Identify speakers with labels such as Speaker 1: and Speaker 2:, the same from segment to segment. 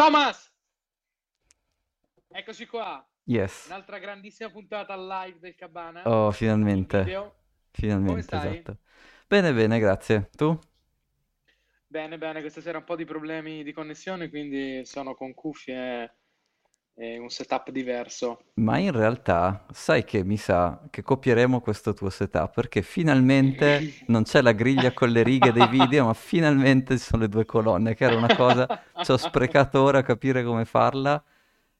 Speaker 1: Thomas! Eccoci qua.
Speaker 2: Yes.
Speaker 1: Un'altra grandissima puntata live del Cabana.
Speaker 2: Oh,
Speaker 1: In
Speaker 2: finalmente. Finalmente, esatto. Bene, bene, grazie. Tu?
Speaker 1: Bene, bene, questa sera un po' di problemi di connessione, quindi sono con cuffie un setup diverso.
Speaker 2: Ma in realtà sai che mi sa che copieremo questo tuo setup perché finalmente non c'è la griglia con le righe dei video, ma finalmente ci sono le due colonne, che era una cosa, ci ho sprecato ora a capire come farla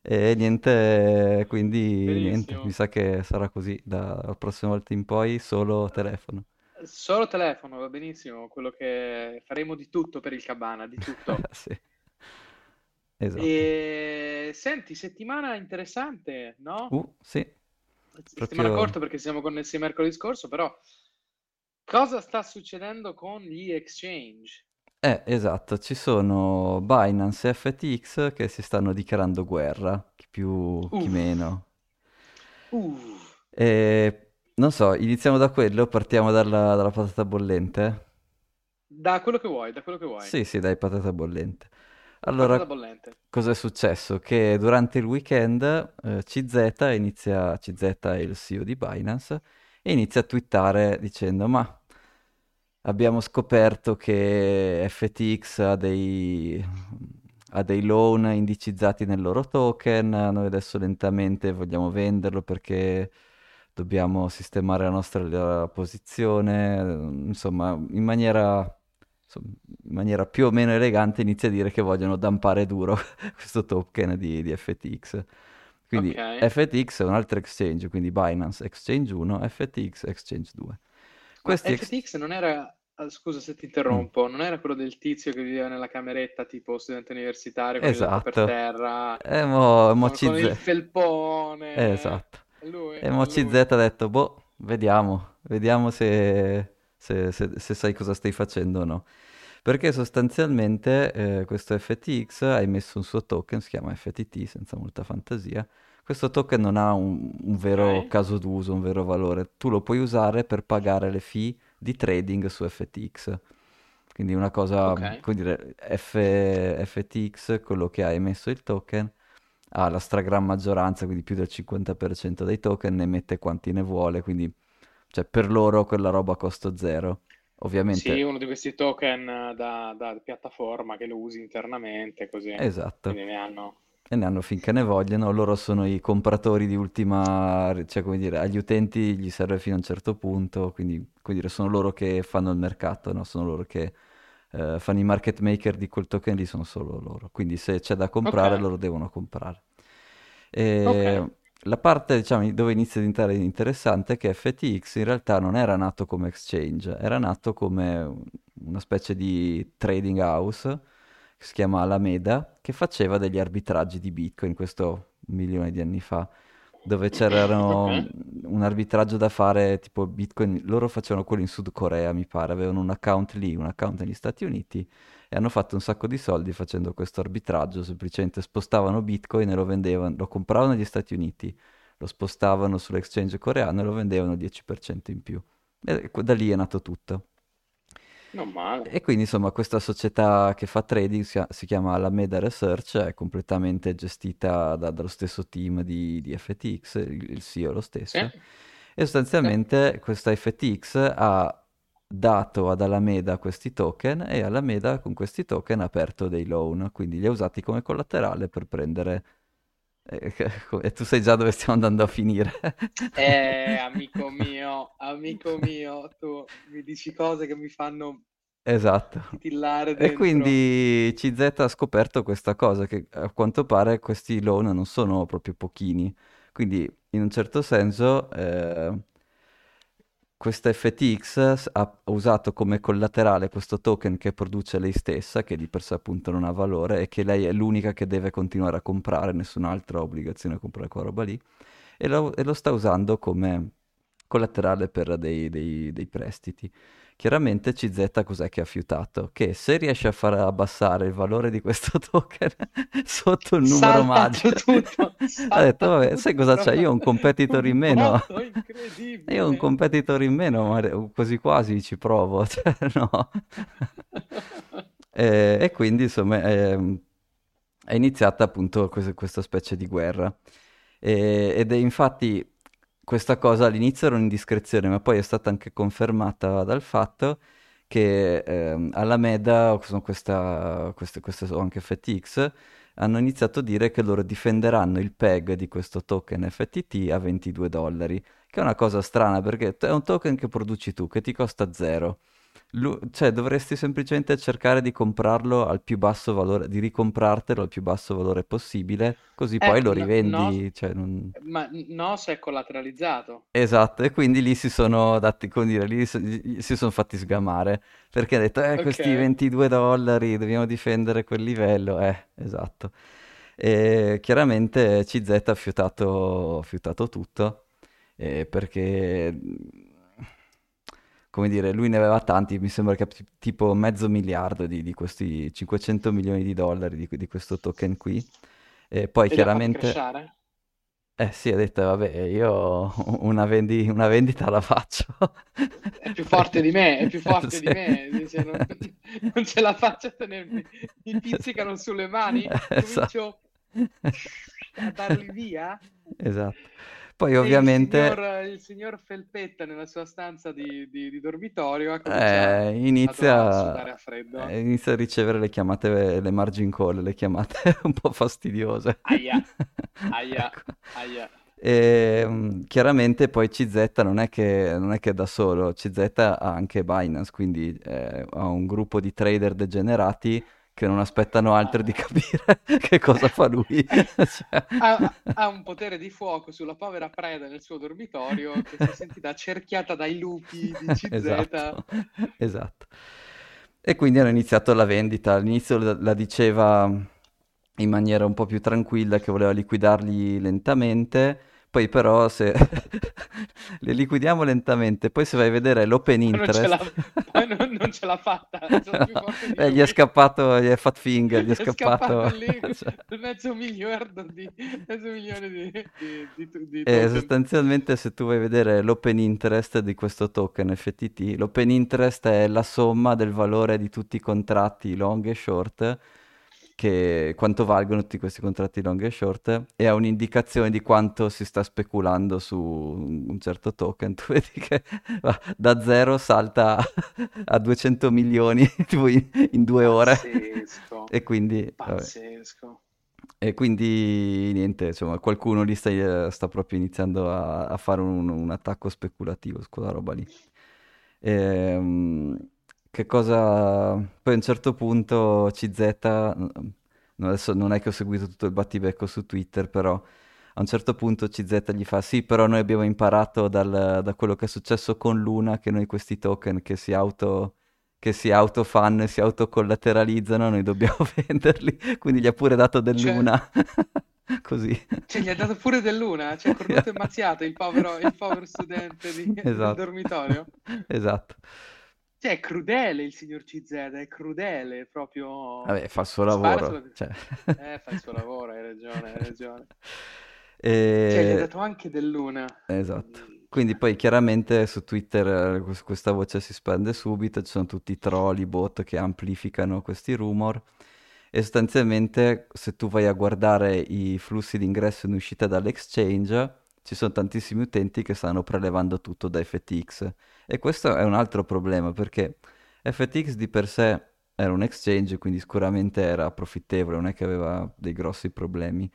Speaker 2: e niente, quindi niente, mi sa che sarà così dalla prossima volta in poi solo telefono.
Speaker 1: Solo telefono, va benissimo, quello che faremo di tutto per il Cabana, di tutto.
Speaker 2: Sì, esatto.
Speaker 1: E senti, settimana interessante, no?
Speaker 2: Uh, sì,
Speaker 1: Settimana
Speaker 2: proprio...
Speaker 1: corta perché siamo connessi mercoledì scorso, però cosa sta succedendo con gli exchange?
Speaker 2: Eh, esatto, ci sono Binance e FTX che si stanno dichiarando guerra, chi più, chi
Speaker 1: Uff,
Speaker 2: meno.
Speaker 1: uff.
Speaker 2: E non so, iniziamo da quello, partiamo dalla, dalla patata bollente?
Speaker 1: Da quello che vuoi, da quello che vuoi.
Speaker 2: Sì, sì, dai, patata bollente. Allora, cosa è successo? Che durante il weekend eh, CZ inizia, CZ è il CEO di Binance, e inizia a twittare dicendo, ma abbiamo scoperto che FTX ha dei, ha dei loan indicizzati nel loro token, noi adesso lentamente vogliamo venderlo perché dobbiamo sistemare la nostra la posizione, insomma, in maniera, in maniera più o meno elegante inizia a dire che vogliono dampare duro questo token di, di FTX. Quindi
Speaker 1: Ok.
Speaker 2: FTX è un altro exchange, quindi Binance Exchange 1, FTX Exchange 2.
Speaker 1: Ma
Speaker 2: Questi ex...
Speaker 1: FTX non era, ah, scusa se ti
Speaker 2: Mm,
Speaker 1: interrompo, non era quello del tizio che viveva nella cameretta tipo studente universitario letto per
Speaker 2: esatto.
Speaker 1: terra,
Speaker 2: E mo, mo
Speaker 1: con, con il felpone?
Speaker 2: Esatto.
Speaker 1: Lui,
Speaker 2: E mo CZ ha detto, boh, vediamo, vediamo se, se- se- se sai cosa stai facendo o no. Perché sostanzialmente eh, questo FTX ha emesso un suo token, si chiama FTT, senza molta fantasia. Questo token non ha un, un vero
Speaker 1: Ok,
Speaker 2: caso d'uso, un vero valore. Tu lo puoi usare per pagare le fee di trading su FTX. Quindi una cosa,
Speaker 1: ok.
Speaker 2: come dire, F- FTX, quello che ha emesso il token, ha la stragrande maggioranza, quindi più del 50% dei token, ne emette quanti ne vuole, quindi cioè, per loro quella roba costa zero.
Speaker 1: Sì,
Speaker 2: Ovviamente,
Speaker 1: uno di questi token eh, da, da piattaforma che lo usi internamente, così.
Speaker 2: esatto.
Speaker 1: Quindi ne hanno...
Speaker 2: E ne hanno finché ne vogliono, loro sono i compratori di ultima, cioè come dire, agli utenti gli serve fino a un certo punto, quindi come dire, sono loro che fanno il mercato, no? Sono loro che eh, fanno i market maker di quel token lì, sono solo loro. Quindi se c'è da comprare, loro devono comprare. E la parte, diciamo, dove inizia a diventare interessante è che FTX in realtà non era nato come exchange, era nato come un- una specie di trading house che si chiama Alameda, che faceva degli arbitraggi di Bitcoin, questo milione di anni fa, dove c'era un arbitraggio da fare, tipo Bitcoin, loro facevano quello in Sud Corea, mi pare, avevano un account lì, un account negli Stati Uniti e hanno fatto un sacco di soldi facendo questo arbitraggio, semplicemente spostavano Bitcoin e lo vendevano, lo compravano negli Stati Uniti, lo spostavano sull'exchange coreano e lo vendevano il 10% in più. E da lì è nato tutto.
Speaker 1: Non male.
Speaker 2: E quindi insomma questa società che fa trading si, si chiama Alameda Research, è completamente gestita da- dallo stesso team di, di FTX, il, il CEO lo stesso, e
Speaker 1: sì.
Speaker 2: sostanzialmente questa FTX ha dato ad Alameda questi token e Alameda con questi token ha aperto dei loan, quindi li ha usati come collaterale per prendere... eh, E tu sai già dove stiamo andando a finire.
Speaker 1: Eh, amico mio, amico mio, tu mi dici cose che mi fanno
Speaker 2: Esatto. E quindi CZ ha scoperto questa cosa, che a quanto pare questi loan non sono proprio pochini. Quindi, in un certo senso, eh, questa FTX ha usato come collaterale questo token che produce lei stessa, che di per sé appunto non ha valore, e che lei è l'unica che deve continuare a comprare, nessun'altra obbligazione a comprare quella roba lì, e lo, e lo sta usando come collaterale per dei, dei- dei prestiti. Chiaramente CZ cos'è che ha fiutato? Che se riesce a far abbassare il valore di questo token sotto il numero
Speaker 1: Salta
Speaker 2: magico,
Speaker 1: tutto,
Speaker 2: ha detto, vabbè, sai cosa c'è?
Speaker 1: tutto.
Speaker 2: Io ho un competitor in meno. Io ho un competitor in meno, ma quasi quasi ci provo, cioè no. E, e quindi insomma, ehm, è iniziata appunto questa, questa specie di guerra. E- ed è infatti questa cosa all'inizio era un'indiscrezione, ma poi è stata anche confermata dal fatto che ehm, Alameda, o questa, queste, queste, o anche FTX, hanno iniziato a dire che loro difenderanno il PEG di questo token FTT a 22 dollari, che è una cosa strana perché è un token che produci tu, che ti costa zero. Lu- cioè, dovresti semplicemente cercare di comprarlo al più basso valore, di ricomprartelo al più basso valore possibile, così
Speaker 1: Eh,
Speaker 2: poi lo
Speaker 1: no, no,
Speaker 2: rivendi. Cioè, non-
Speaker 1: ma no se è collateralizzato.
Speaker 2: Esatto, e quindi lì si sono dati, come dire, lì si, si sono fatti sgamare, perché ha detto, eh,
Speaker 1: Ok.
Speaker 2: questi 22 dollari, dobbiamo difendere quel livello, eh, esatto. E chiaramente CZ ha fiutato, fiutato tutto, eh, perché, come dire, lui ne aveva tanti, mi sembra che ti- tipo mezzo miliardo di, di questi 500 milioni di dollari di, di questo token qui. E poi
Speaker 1: E
Speaker 2: chiaramente... Eh sì, ha detto, vabbè, io una, vendi- una vendita la faccio.
Speaker 1: È più forte di me, è più forte di
Speaker 2: Sì.
Speaker 1: me. Dice, non, non ce la faccio a tenermi. Mi pizzicano sulle mani,
Speaker 2: Esatto.
Speaker 1: comincio a darli via.
Speaker 2: Esatto. Poi
Speaker 1: E il
Speaker 2: ovviamente
Speaker 1: signor, il signor Felpetta nella sua stanza di, di- di dormitorio ha cominciato
Speaker 2: eh,
Speaker 1: a
Speaker 2: inizia,
Speaker 1: a freddo.
Speaker 2: eh, inizia a ricevere le chiamate, le margin call, le chiamate un po' fastidiose.
Speaker 1: Aia, aia,
Speaker 2: Ecco.
Speaker 1: aia.
Speaker 2: E, mm, chiaramente poi CZ non è che, non è che è da solo, CZ ha anche Binance, quindi eh, ha un gruppo di trader degenerati che non aspettano altro di capire che cosa fa lui. Cioè...
Speaker 1: Ha, ha un potere di fuoco sulla povera preda nel suo dormitorio che si è sentita cerchiata dai lupi di CZ.
Speaker 2: Esatto, esatto. E quindi hanno iniziato la vendita. All'inizio la, la diceva in maniera un po' più tranquilla che voleva liquidarli lentamente, poi però se le liquidiamo lentamente, poi se vai a vedere l'open
Speaker 1: Poi non ce l'ha,
Speaker 2: interest,
Speaker 1: non, non ce l'ha fatta,
Speaker 2: Eh, gli è scappato, gli è fat finger, gli è
Speaker 1: Gli è scappato
Speaker 2: scappato. cioè.
Speaker 1: mezzo miliardo di, mezzo milione di, di, di, di
Speaker 2: E
Speaker 1: token.
Speaker 2: sostanzialmente se tu vai a vedere l'open interest di questo token FTT, l'open interest è la somma del valore di tutti i contratti long e short, che quanto valgono tutti questi contratti long e short, e ha un'indicazione di quanto si sta speculando su un certo token. Tu vedi che va da zero salta a 200 milioni tipo in, due ore.
Speaker 1: Pazzesco,
Speaker 2: E quindi, vabbè.
Speaker 1: pazzesco.
Speaker 2: E quindi niente, insomma, qualcuno lì sta, sta proprio iniziando a, a fare un, un attacco speculativo su quella roba lì. Ehm, che cosa... Poi a un certo punto CZ, adesso non è che ho seguito tutto il battibecco su Twitter, però a un certo punto CZ gli fa, sì, però noi abbiamo imparato dal- da quello che è successo con Luna, che noi questi token che si auto che si autofanno e si autocollateralizzano, noi dobbiamo venderli, quindi gli ha pure dato del
Speaker 1: Cioè,
Speaker 2: Luna, così.
Speaker 1: cioè, gli ha dato pure del Luna, ci ha cornuto e mazziato il povero, il povero studente di- del
Speaker 2: Esatto,
Speaker 1: dormitorio.
Speaker 2: esatto.
Speaker 1: Cioè, è crudele il signor CZ, è crudele, proprio...
Speaker 2: Vabbè, fa il suo lavoro,
Speaker 1: sulla...
Speaker 2: cioè.
Speaker 1: Eh, fa il suo lavoro, hai ragione, hai ragione. Cioè, gli ha
Speaker 2: E...
Speaker 1: dato anche del Luna.
Speaker 2: Esatto. Quindi poi chiaramente su Twitter eh, quest- questa voce si spande subito, ci sono tutti i troll, i bot che amplificano questi rumor e sostanzialmente se tu vai a guardare i flussi di ingresso e in uscita dall'exchange, ci sono tantissimi utenti che stanno prelevando tutto da FTX e questo è un altro problema perché FTX di per sé era un exchange, quindi sicuramente era profittevole, non è che aveva dei grossi problemi.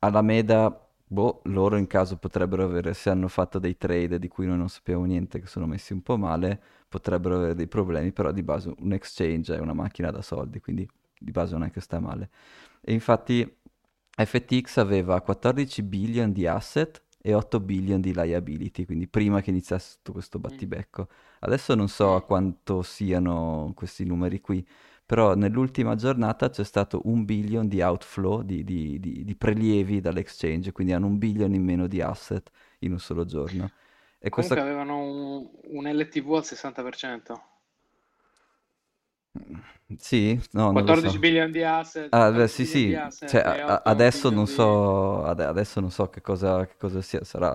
Speaker 2: Alameda Boh, loro in caso potrebbero avere, se hanno fatto dei trade di cui noi non sappiamo niente, che sono messi un po' male, potrebbero avere dei problemi, però di base un exchange è una macchina da soldi, quindi di base non è che sta male. E infatti FTX aveva 14 billion di asset e 8 billion di liability, quindi prima che iniziasse tutto questo
Speaker 1: mm,
Speaker 2: battibecco. Adesso non so a
Speaker 1: mm.
Speaker 2: quanto siano questi numeri qui, però nell'ultima giornata c'è stato un billion di outflow, di, di- di- di prelievi dall'exchange, quindi hanno un billion in meno di asset in un solo giorno. E
Speaker 1: Comunque
Speaker 2: questa...
Speaker 1: avevano un, un LTV al 60%.
Speaker 2: Sì? No, non lo
Speaker 1: 14
Speaker 2: so.
Speaker 1: billion di asset,
Speaker 2: Ah, beh,
Speaker 1: 14
Speaker 2: sì, sì,
Speaker 1: asset
Speaker 2: cioè,
Speaker 1: e
Speaker 2: a- a-
Speaker 1: 8
Speaker 2: adesso non so, ade- adesso non so che cosa, che cosa sia, sarà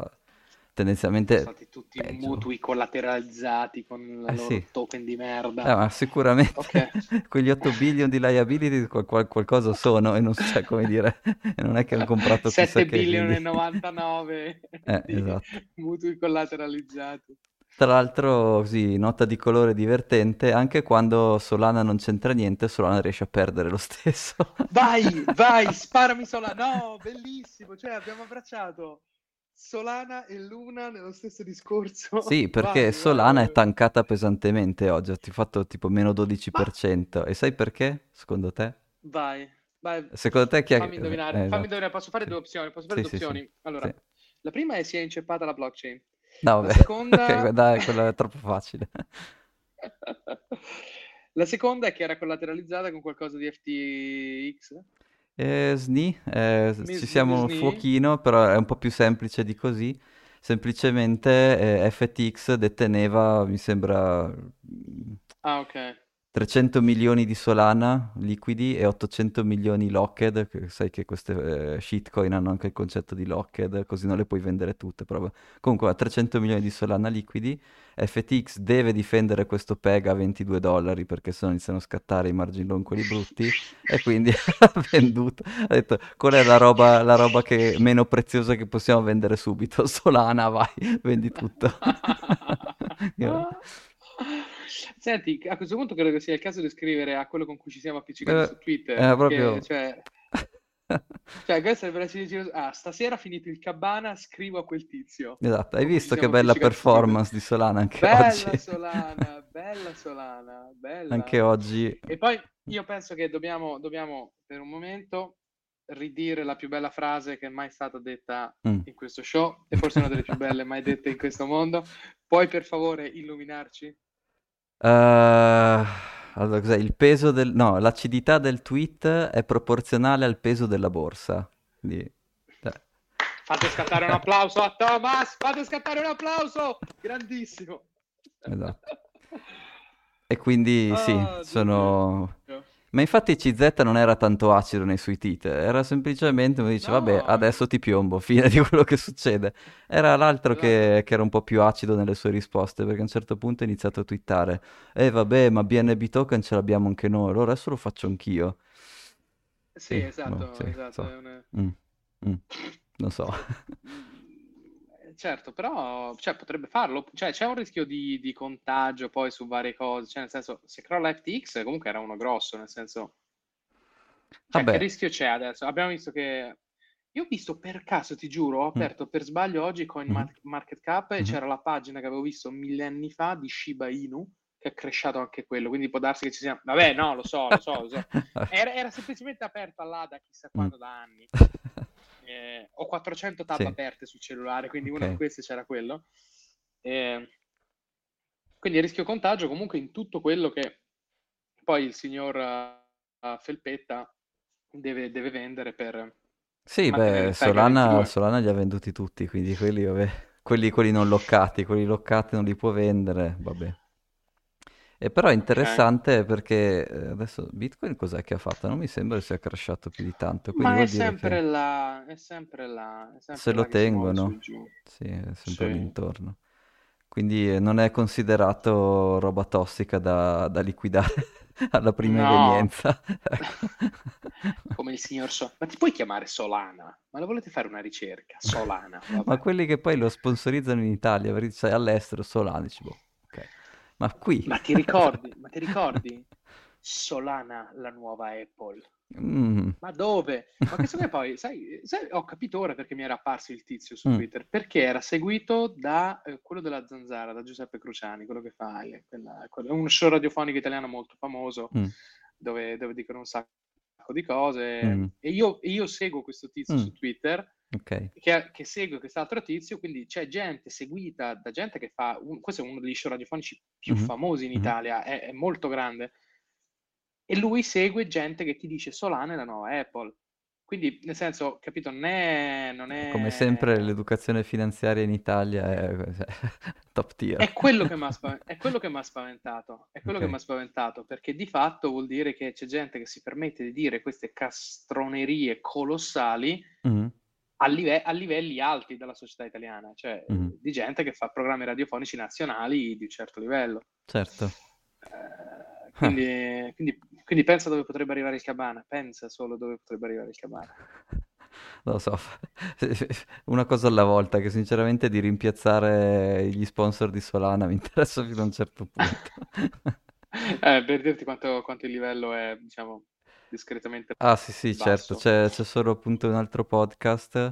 Speaker 2: tendenzialmente
Speaker 1: Sono stati tutti
Speaker 2: peggio.
Speaker 1: mutui collateralizzati con la
Speaker 2: Eh
Speaker 1: loro
Speaker 2: sì.
Speaker 1: token di merda.
Speaker 2: Eh, ma sicuramente
Speaker 1: Ok.
Speaker 2: quegli 8 billion di liability qual- qual- qualcosa sono e non so cioè, come dire, non è che hanno comprato chissà
Speaker 1: 7
Speaker 2: che,
Speaker 1: billion e
Speaker 2: quindi...
Speaker 1: 99
Speaker 2: Eh, esatto.
Speaker 1: mutui collateralizzati.
Speaker 2: Tra l'altro, così, nota di colore divertente, anche quando Solana non c'entra niente, Solana riesce a perdere lo stesso.
Speaker 1: Vai, vai, sparami Solana. No, bellissimo. Cioè, abbiamo abbracciato Solana e Luna nello stesso discorso.
Speaker 2: Sì, perché
Speaker 1: Vai, vai,
Speaker 2: Solana è
Speaker 1: vai.
Speaker 2: tankata pesantemente oggi, ha fatto tipo meno 12%. E sai perché, secondo te?
Speaker 1: Vai, vai.
Speaker 2: Secondo te chi è...
Speaker 1: Fammi indovinare,
Speaker 2: eh,
Speaker 1: fammi
Speaker 2: esatto.
Speaker 1: indovinare. Posso fare due opzioni? Posso fare
Speaker 2: Sì,
Speaker 1: due
Speaker 2: sì, sì.
Speaker 1: opzioni? Allora,
Speaker 2: Sì.
Speaker 1: la prima è si è inceppata la blockchain.
Speaker 2: No,
Speaker 1: La
Speaker 2: vabbè,
Speaker 1: seconda...
Speaker 2: ok, dai, quello è troppo facile.
Speaker 1: La seconda è che era collateralizzata con qualcosa di FTX.
Speaker 2: Eh, SNI, eh,
Speaker 1: Mi-
Speaker 2: ci siamo
Speaker 1: SNI?
Speaker 2: fuochino, però è un po' più semplice di così. Semplicemente eh, FTX deteneva, mi sembra,
Speaker 1: Ah, ok.
Speaker 2: 300 milioni di Solana liquidi e 800 milioni locked, che sai che queste eh, shitcoin hanno anche il concetto di locked, così non le puoi vendere tutte, però comunque ha 300 milioni di Solana liquidi, FTX deve difendere questo PEG a 22 dollari perché sennò iniziano a scattare i margin loan quelli brutti e quindi ha venduto, ha detto qual è la roba, la roba che, meno preziosa che possiamo vendere subito? Solana, vai, vendi tutto.
Speaker 1: Senti, a questo punto credo che sia il caso di scrivere a quello con cui ci siamo appiccicati
Speaker 2: Eh,
Speaker 1: su Twitter.
Speaker 2: eh, proprio-
Speaker 1: cioè, cioè, questo dovrebbe essere giro- Ah, stasera finito il cabana, scrivo a quel tizio.
Speaker 2: Esatto, hai visto che bella performance di Solana anche
Speaker 1: Bella
Speaker 2: oggi?
Speaker 1: Solana, bella Solana, bella.
Speaker 2: Anche oggi.
Speaker 1: E poi io penso che dobbiamo, dobbiamo per un momento ridire la più bella frase che è mai stata detta
Speaker 2: Mm.
Speaker 1: in questo show e forse una delle più belle mai dette in questo mondo. Puoi per favore illuminarci?
Speaker 2: Eh, allora, cos'è? Il peso del... No, l'acidità del tweet è proporzionale al peso della borsa. Quindi, eh,
Speaker 1: Fate scattare un applauso a Thomas, fate scattare un applauso, grandissimo.
Speaker 2: Esatto. E quindi sì,
Speaker 1: Ah, Dio
Speaker 2: sono...
Speaker 1: mio.
Speaker 2: Ma infatti CZ non era tanto acido nei suoi tweet, era semplicemente, mi dice,
Speaker 1: No.
Speaker 2: vabbè, adesso ti piombo, fine di quello che succede. Era l'altro che, che era un po' più acido nelle sue risposte, perché a un certo punto ha iniziato a twittare, eh vabbè, ma BNB token ce l'abbiamo anche noi, allora adesso lo faccio anch'io.
Speaker 1: Sì,
Speaker 2: Sì,
Speaker 1: esatto,
Speaker 2: boh, sì,
Speaker 1: esatto.
Speaker 2: so.
Speaker 1: una-
Speaker 2: Mm, mm, non so.
Speaker 1: Certo, però cioè, potrebbe farlo, cioè, c'è un rischio di, di contagio poi su varie cose, cioè nel senso se crolla FTX comunque era uno grosso, nel senso, cioè, che rischio c'è adesso? Abbiamo visto che, io ho visto per caso, ti giuro, ho
Speaker 2: Mm.
Speaker 1: aperto per sbaglio oggi Coin
Speaker 2: Mhm.
Speaker 1: Mar- Market Cap e
Speaker 2: Mhm.
Speaker 1: c'era la pagina che avevo visto mille anni fa di Shiba Inu, che è cresciato anche quello, quindi può darsi che ci sia, vabbè no, lo so, lo so, lo so, era, era semplicemente aperta là da chissà
Speaker 2: Mm.
Speaker 1: quando, da anni. Eh, ho 400 tab
Speaker 2: Sì.
Speaker 1: aperte sul cellulare, quindi una
Speaker 2: Ok.
Speaker 1: di queste c'era quello. Eh, quindi il rischio contagio comunque in tutto quello che poi il signor eh, Felpetta deve, deve vendere per...
Speaker 2: Sì, beh, Solana,
Speaker 1: 22.
Speaker 2: Solana li ha venduti tutti, quindi quelli, vabbè, quelli, quelli non loccati, quelli loccati non li può vendere, vabbè. E però è interessante perché eh, adesso Bitcoin cos'è che ha fatto? Non mi sembra sia crashato più di tanto,
Speaker 1: Ma è sempre
Speaker 2: che
Speaker 1: là, è sempre là, è sempre
Speaker 2: se lo
Speaker 1: là muove
Speaker 2: tengono, sì, è sempre
Speaker 1: Sì.
Speaker 2: all'intorno. Quindi eh, non è considerato roba tossica da, da liquidare alla prima
Speaker 1: No.
Speaker 2: evenienza. Ecco.
Speaker 1: Come il signor So. Ma ti puoi chiamare Solana? Ma la volete fare una ricerca? Solana.
Speaker 2: Ma
Speaker 1: vabbè.
Speaker 2: quelli che poi lo sponsorizzano in Italia, perché sai, all'estero Solana, dici, boh. Ma qui...
Speaker 1: Ma ti ricordi? Ma ti ricordi? Solana, la nuova Apple.
Speaker 2: Mm.
Speaker 1: Ma dove? Ma questo qui poi, sai, sai, ho capito ora perché mi era apparso il tizio su
Speaker 2: Mm.
Speaker 1: Twitter, perché era seguito da eh, quello della Zanzara, da Giuseppe Cruciani, quello che fa, eh, quella- è un show radiofonico italiano molto famoso,
Speaker 2: Mm.
Speaker 1: dove, dove dicono un sacco di cose,
Speaker 2: Mm.
Speaker 1: e io, io seguo questo tizio
Speaker 2: Mm.
Speaker 1: su Twitter,
Speaker 2: Ok.
Speaker 1: che, che segue quest'altro tizio, quindi c'è gente seguita da gente che fa, un- questo è uno degli show radiofonici più
Speaker 2: Mhm.
Speaker 1: famosi in
Speaker 2: Mhm.
Speaker 1: Italia, è, è molto grande, e lui segue gente che ti dice Solana è la nuova Apple. Quindi, nel senso, capito, non è... Non è...
Speaker 2: Come sempre l'educazione finanziaria in Italia è cioè, top tier.
Speaker 1: È quello che mi ha spaventato, è quello
Speaker 2: Ok.
Speaker 1: che mi ha spaventato, perché di fatto vuol dire che c'è gente che si permette di dire queste castronerie colossali
Speaker 2: Mhm.
Speaker 1: A, live- a, livelli alti della società italiana, cioè mm-hmm. di gente che fa programmi radiofonici nazionali di un certo livello.
Speaker 2: Certo.
Speaker 1: Eh, quindi, quindi, quindi, pensa dove potrebbe arrivare il Cabana, pensa solo dove potrebbe arrivare il Cabana.
Speaker 2: Non lo so, una cosa alla volta, che sinceramente di rimpiazzare gli sponsor di Solana mi interessa fino a un certo punto.
Speaker 1: eh, per dirti quanto, quanto il livello è, diciamo, discretamente
Speaker 2: Ah sì sì, certo, c'è, c'è solo appunto un altro podcast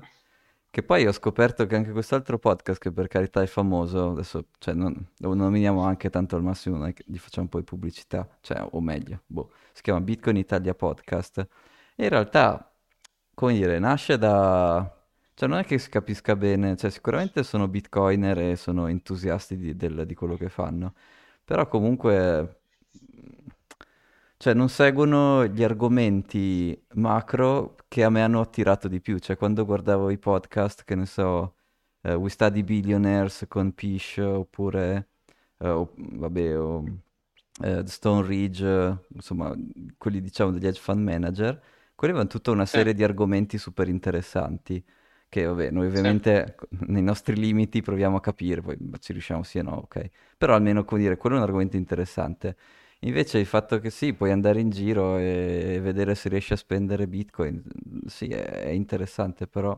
Speaker 2: che poi ho scoperto che anche quest'altro podcast, che per carità è famoso, adesso cioè, non, lo nominiamo anche tanto al massimo, noi gli facciamo un po' di pubblicità, cioè, o meglio, boh, si chiama Bitcoin Italia Podcast. E in realtà, come dire, nasce da... Cioè non è che si capisca bene, cioè sicuramente sono bitcoiner e sono entusiasti di, del, di quello che fanno, però comunque cioè non seguono gli argomenti macro che a me hanno attirato di più. Cioè quando guardavo i podcast, che ne so, uh, We Study Billionaires con Pish, oppure, uh, vabbè, o, uh, Stone Ridge, insomma, quelli diciamo degli hedge fund manager, quelli avevano tutta una serie sì. di argomenti super interessanti. Che vabbè, noi ovviamente sì. nei nostri limiti proviamo a capire, poi ci riusciamo sì o no, ok. Però almeno, come dire, quello è un argomento interessante. Invece il fatto che sì, puoi andare in giro e vedere se riesci a spendere Bitcoin, sì, è, interessante, però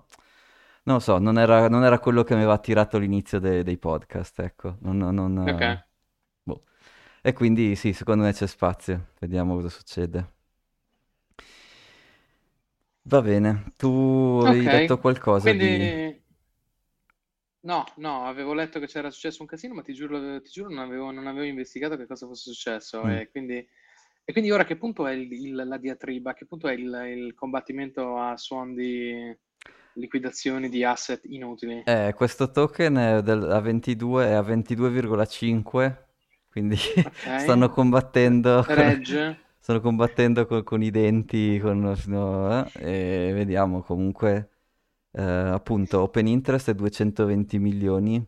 Speaker 2: non lo so, non era, non era quello che mi aveva attirato all'inizio de- dei podcast, ecco. Non, non,
Speaker 1: ok.
Speaker 2: Boh. E quindi sì, secondo me c'è spazio, vediamo cosa succede. Va bene, tu hai detto qualcosa
Speaker 1: quindi...
Speaker 2: di...
Speaker 1: No, no, avevo letto che c'era successo un casino, ma ti giuro, ti giuro non avevo, non avevo investigato che cosa fosse successo. Mm. E, quindi, e, quindi, ora che punto è il, il, la diatriba? A che punto è il, il combattimento a suon di liquidazioni di asset inutili?
Speaker 2: Eh, questo token è del, a 22 è a 22,5, quindi okay. stanno combattendo...
Speaker 1: Regge.
Speaker 2: stanno combattendo con, con i denti, con, no, eh, e vediamo comunque eh, appunto open interest è 220 milioni,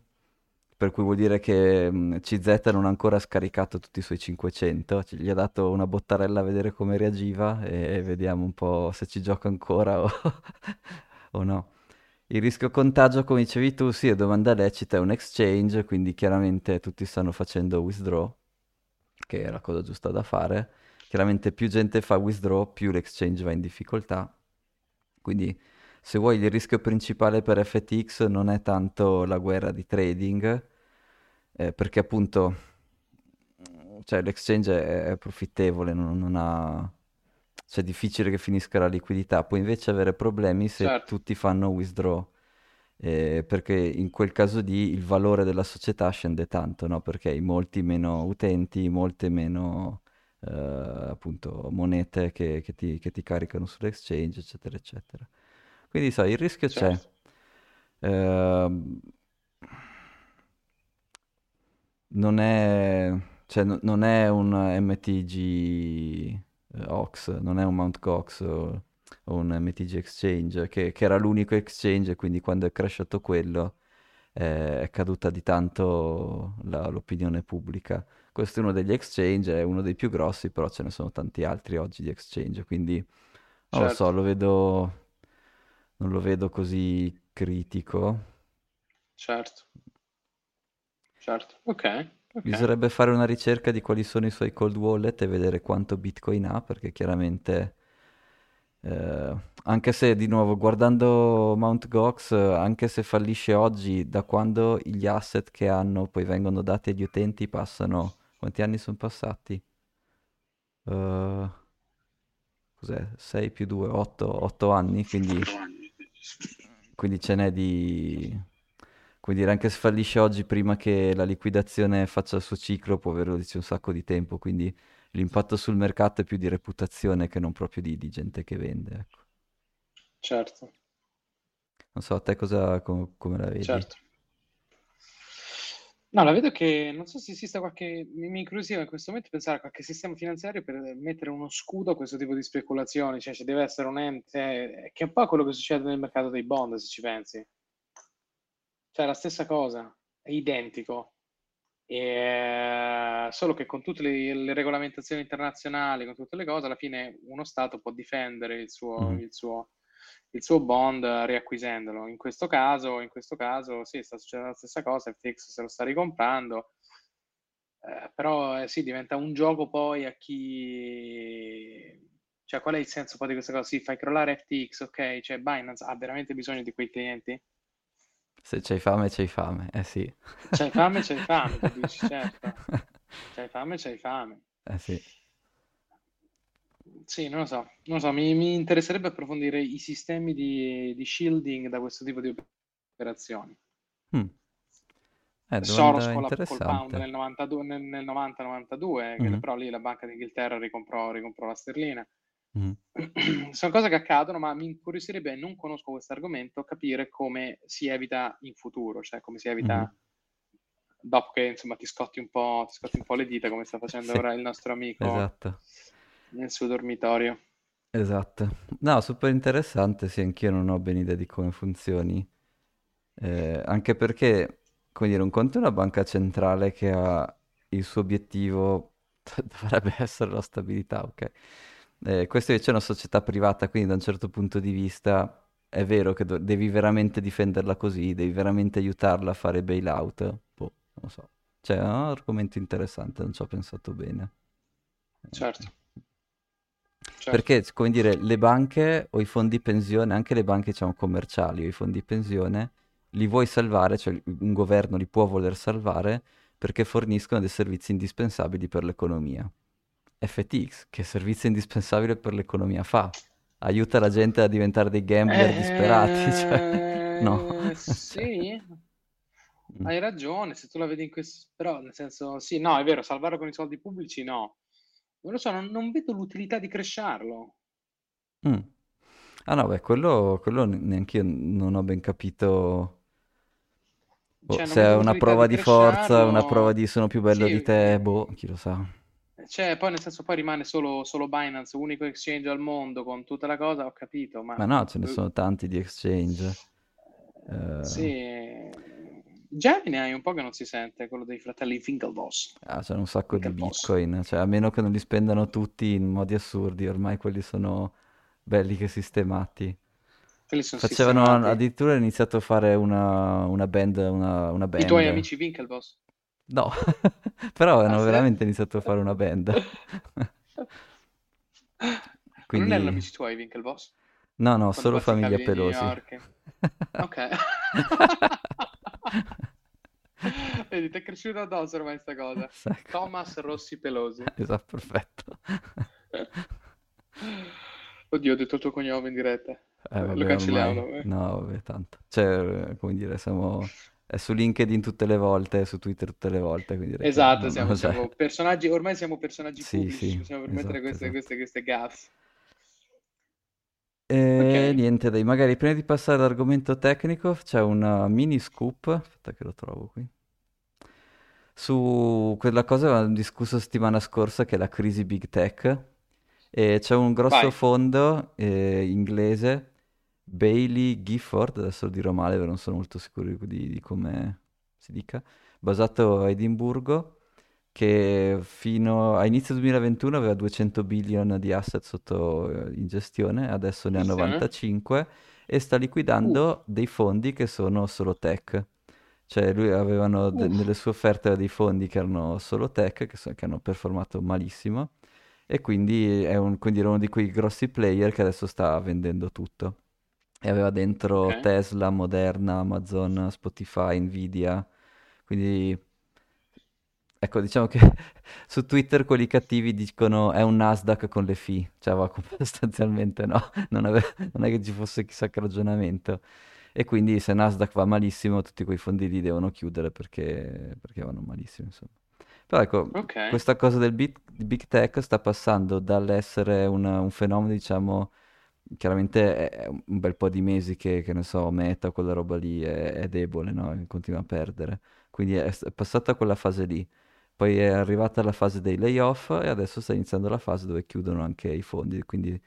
Speaker 2: per cui vuol dire che mm, CZ non ha ancora scaricato tutti i suoi 500, ci, gli ha dato una bottarella a vedere come reagiva e, vediamo un po' se ci gioca ancora o, o no. Il rischio contagio, come dicevi tu, sì, è domanda lecita, è un exchange, quindi chiaramente tutti stanno facendo withdraw, che è la cosa giusta da fare. Chiaramente più gente fa withdraw, più l'exchange va in difficoltà. Quindi se vuoi il rischio principale per FTX non è tanto la guerra di trading, eh, perché appunto cioè, l'exchange è, profittevole, non, non ha... Cioè, è difficile che finisca la liquidità, puoi invece avere problemi se certo. tutti fanno withdraw, eh, perché in quel caso lì il valore della società scende tanto, no? Perché hai molti meno utenti, molte meno eh, appunto monete che, che, ti, che ti caricano sull'exchange, eccetera, eccetera. Quindi sai, il rischio certo. c'è. Eh, non è, cioè, non è un MTG eh, Ox, non è un Mt. Gox o, o un MTG Exchange, che, che, era l'unico exchange, quindi quando è crashato quello eh, è caduta di tanto la, l'opinione pubblica. Questo è uno degli exchange, è uno dei più grossi, però ce ne sono tanti altri oggi di exchange, quindi non certo. lo so, lo vedo non lo vedo così critico.
Speaker 1: Certo, certo, ok. okay.
Speaker 2: Bisognerebbe fare una ricerca di quali sono i suoi cold wallet e vedere quanto Bitcoin ha, perché chiaramente, eh, anche se di nuovo guardando Mt. Gox, anche se fallisce oggi, da quando gli asset che hanno poi vengono dati agli utenti passano, quanti anni sono passati? Uh, cos'è? 6 più 2, 8, 8 anni, quindi quindi ce n'è di... Dire, anche se fallisce oggi prima che la liquidazione faccia il suo ciclo, può avere un sacco di tempo, quindi l'impatto sul mercato è più di reputazione che non proprio di, di gente che vende. Ecco.
Speaker 1: Certo.
Speaker 2: Non so, a te cosa, com- come la vedi?
Speaker 1: Certo. No, la vedo che non so se esista qualche. Mi, mi incuriosiva in questo momento pensare a qualche sistema finanziario per mettere uno scudo a questo tipo di speculazioni, cioè ci deve essere un ente, eh, che è un po' quello che succede nel mercato dei bond, se ci pensi. Cioè, la stessa cosa, è identico. E, solo che con tutte le, le, regolamentazioni internazionali, con tutte le cose, alla fine uno Stato può difendere il suo, mm. il suo, il suo bond riacquisendolo. In questo caso, in questo caso sì, sta succedendo la stessa cosa, FTX se lo sta ricomprando, eh, però eh, sì, diventa un gioco poi a chi... Cioè, qual è il senso poi di questa cosa? Sì, fai crollare FTX, ok, cioè Binance ha veramente bisogno di quei clienti?
Speaker 2: Se c'hai fame, c'hai fame, eh sì.
Speaker 1: C'hai fame, c'hai fame, tu dici, certo. C'hai fame, c'hai fame.
Speaker 2: Eh sì.
Speaker 1: Sì, non lo so, non lo so, mi, mi interesserebbe approfondire i sistemi di, di shielding da questo tipo di operazioni.
Speaker 2: Mm. Eh,
Speaker 1: Soros con la, col pound nel 92 nel, nel 90-92,
Speaker 2: Mhm,
Speaker 1: però lì la Banca d'Inghilterra ricomprò, ricomprò la sterlina.
Speaker 2: mhm.
Speaker 1: Sono cose che accadono, ma mi incuriosirebbe, non conosco questo argomento, capire come si evita in futuro, cioè come si evita
Speaker 2: Mhm.
Speaker 1: dopo che insomma ti scotti un po', ti scotti un po' le dita, come sta facendo
Speaker 2: Sì,
Speaker 1: ora il nostro amico
Speaker 2: esatto,
Speaker 1: nel suo dormitorio.
Speaker 2: esatto. No, super interessante, sì, anch'io non ho ben idea di come funzioni. Eh, anche perché, come dire, un conto è una banca centrale che ha il suo obiettivo, dovrebbe essere la stabilità, ok? Eh, questa invece è una società privata, quindi da un certo punto di vista è vero che do- devi veramente difenderla così, devi veramente aiutarla a fare bailout. Boh, non lo so. Cioè, è un argomento interessante, non ci ho pensato bene.
Speaker 1: Certo,
Speaker 2: Eh,
Speaker 1: certo.
Speaker 2: perché, come dire, le banche o i fondi pensione, anche le banche, diciamo, commerciali o i fondi pensione, li vuoi salvare, cioè un governo li può voler salvare perché forniscono dei servizi indispensabili per l'economia. FTX, che servizio indispensabile per l'economia fa? Aiuta la gente a diventare dei gambler disperati, cioè, no.
Speaker 1: Eh, sì,
Speaker 2: mm,
Speaker 1: hai ragione, se tu la vedi in questo... Però, nel senso, sì, no, è vero, salvarlo con i soldi pubblici, no. Non lo so, non, non vedo l'utilità di cresciarlo.
Speaker 2: mm. Ah no, beh, quello, quello neanche io non ho ben capito boh,
Speaker 1: Cioè, non
Speaker 2: se è una prova
Speaker 1: di
Speaker 2: di forza, una prova di sono più bello
Speaker 1: Sì,
Speaker 2: di te, boh, chi lo sa.
Speaker 1: cioè, poi nel senso, poi rimane solo, solo Binance, unico exchange al mondo con tutta la cosa, ho capito, ma...
Speaker 2: Ma no, ce ne sono tanti di exchange. Eh,
Speaker 1: Sì, Gemini hai un po' che non si sente, quello dei fratelli Winklevoss.
Speaker 2: ah, c'è un sacco di. Bitcoin, cioè a meno che non li spendano tutti in modi assurdi, ormai quelli sono belli che sistemati. Facevano,
Speaker 1: sistemati.
Speaker 2: addirittura hanno iniziato a fare una, una band, una, una
Speaker 1: I tuoi
Speaker 2: band.
Speaker 1: amici Winklevoss.
Speaker 2: No, però
Speaker 1: Ah,
Speaker 2: hanno
Speaker 1: sì?
Speaker 2: veramente iniziato a fare una band.
Speaker 1: Ma non
Speaker 2: Quindi,
Speaker 1: erano amici tuoi Winklevoss?
Speaker 2: no, no,
Speaker 1: Quando
Speaker 2: solo famiglia Pelosi.
Speaker 1: Ok. Vedi, ti è cresciuto addosso ormai sta cosa.
Speaker 2: Ecco.
Speaker 1: Thomas Rossi Pelosi.
Speaker 2: Esatto, perfetto.
Speaker 1: Oddio, ho detto il tuo cognome in diretta.
Speaker 2: Eh,
Speaker 1: Lo
Speaker 2: vabbè,
Speaker 1: cancelliamo.
Speaker 2: ormai,
Speaker 1: eh.
Speaker 2: no, vabbè, tanto. Cioè, eh, come dire, siamo... È su LinkedIn tutte le volte, su Twitter tutte le volte,
Speaker 1: Esatto, siamo,
Speaker 2: c'è.
Speaker 1: siamo personaggi, ormai siamo personaggi
Speaker 2: Sì,
Speaker 1: pubblici,
Speaker 2: sì,
Speaker 1: ci possiamo permettere
Speaker 2: esatto,
Speaker 1: queste,
Speaker 2: esatto.
Speaker 1: queste, queste gaffe.
Speaker 2: E
Speaker 1: Ok,
Speaker 2: niente, dai, magari prima di passare all'argomento tecnico c'è una mini scoop, aspetta che lo trovo qui, su quella cosa che avevamo discusso settimana scorsa che è la crisi Big Tech e c'è un grosso
Speaker 1: vai.
Speaker 2: fondo eh, inglese, Bailey Gifford, adesso lo dirò male perché non sono molto sicuro di, di come si dica, basato a Edimburgo che fino a inizio 2021 aveva 200 billion di asset sotto eh, in gestione, adesso ne ha
Speaker 1: Attenzione.
Speaker 2: 95 e sta
Speaker 1: Uh,
Speaker 2: liquidando dei fondi che sono solo tech. Cioè lui avevano de- nelle sue offerte dei fondi che erano solo tech, che, so- che hanno performato malissimo e quindi è un, quindi era uno di quei grossi player che adesso sta vendendo tutto. E aveva dentro
Speaker 1: ok.
Speaker 2: Tesla, Moderna, Amazon, Spotify, Nvidia. Quindi, ecco, diciamo che su Twitter quelli cattivi dicono è un Nasdaq con le fee. Cioè, va sostanzialmente no, non, ave- non è che ci fosse chissà che ragionamento. E quindi se Nasdaq va malissimo, tutti quei fondi lì devono chiudere perché, perché vanno malissimo, insomma. Però ecco,
Speaker 1: Ok.
Speaker 2: questa cosa del big, big tech sta passando dall'essere un, un fenomeno, diciamo, chiaramente è un bel po' di mesi che, che ne so, Meta, quella roba lì è, è debole, no? Continua a perdere. Quindi è, è passata quella fase lì. Poi è arrivata la fase dei layoff e adesso sta iniziando la fase dove chiudono anche i fondi, quindi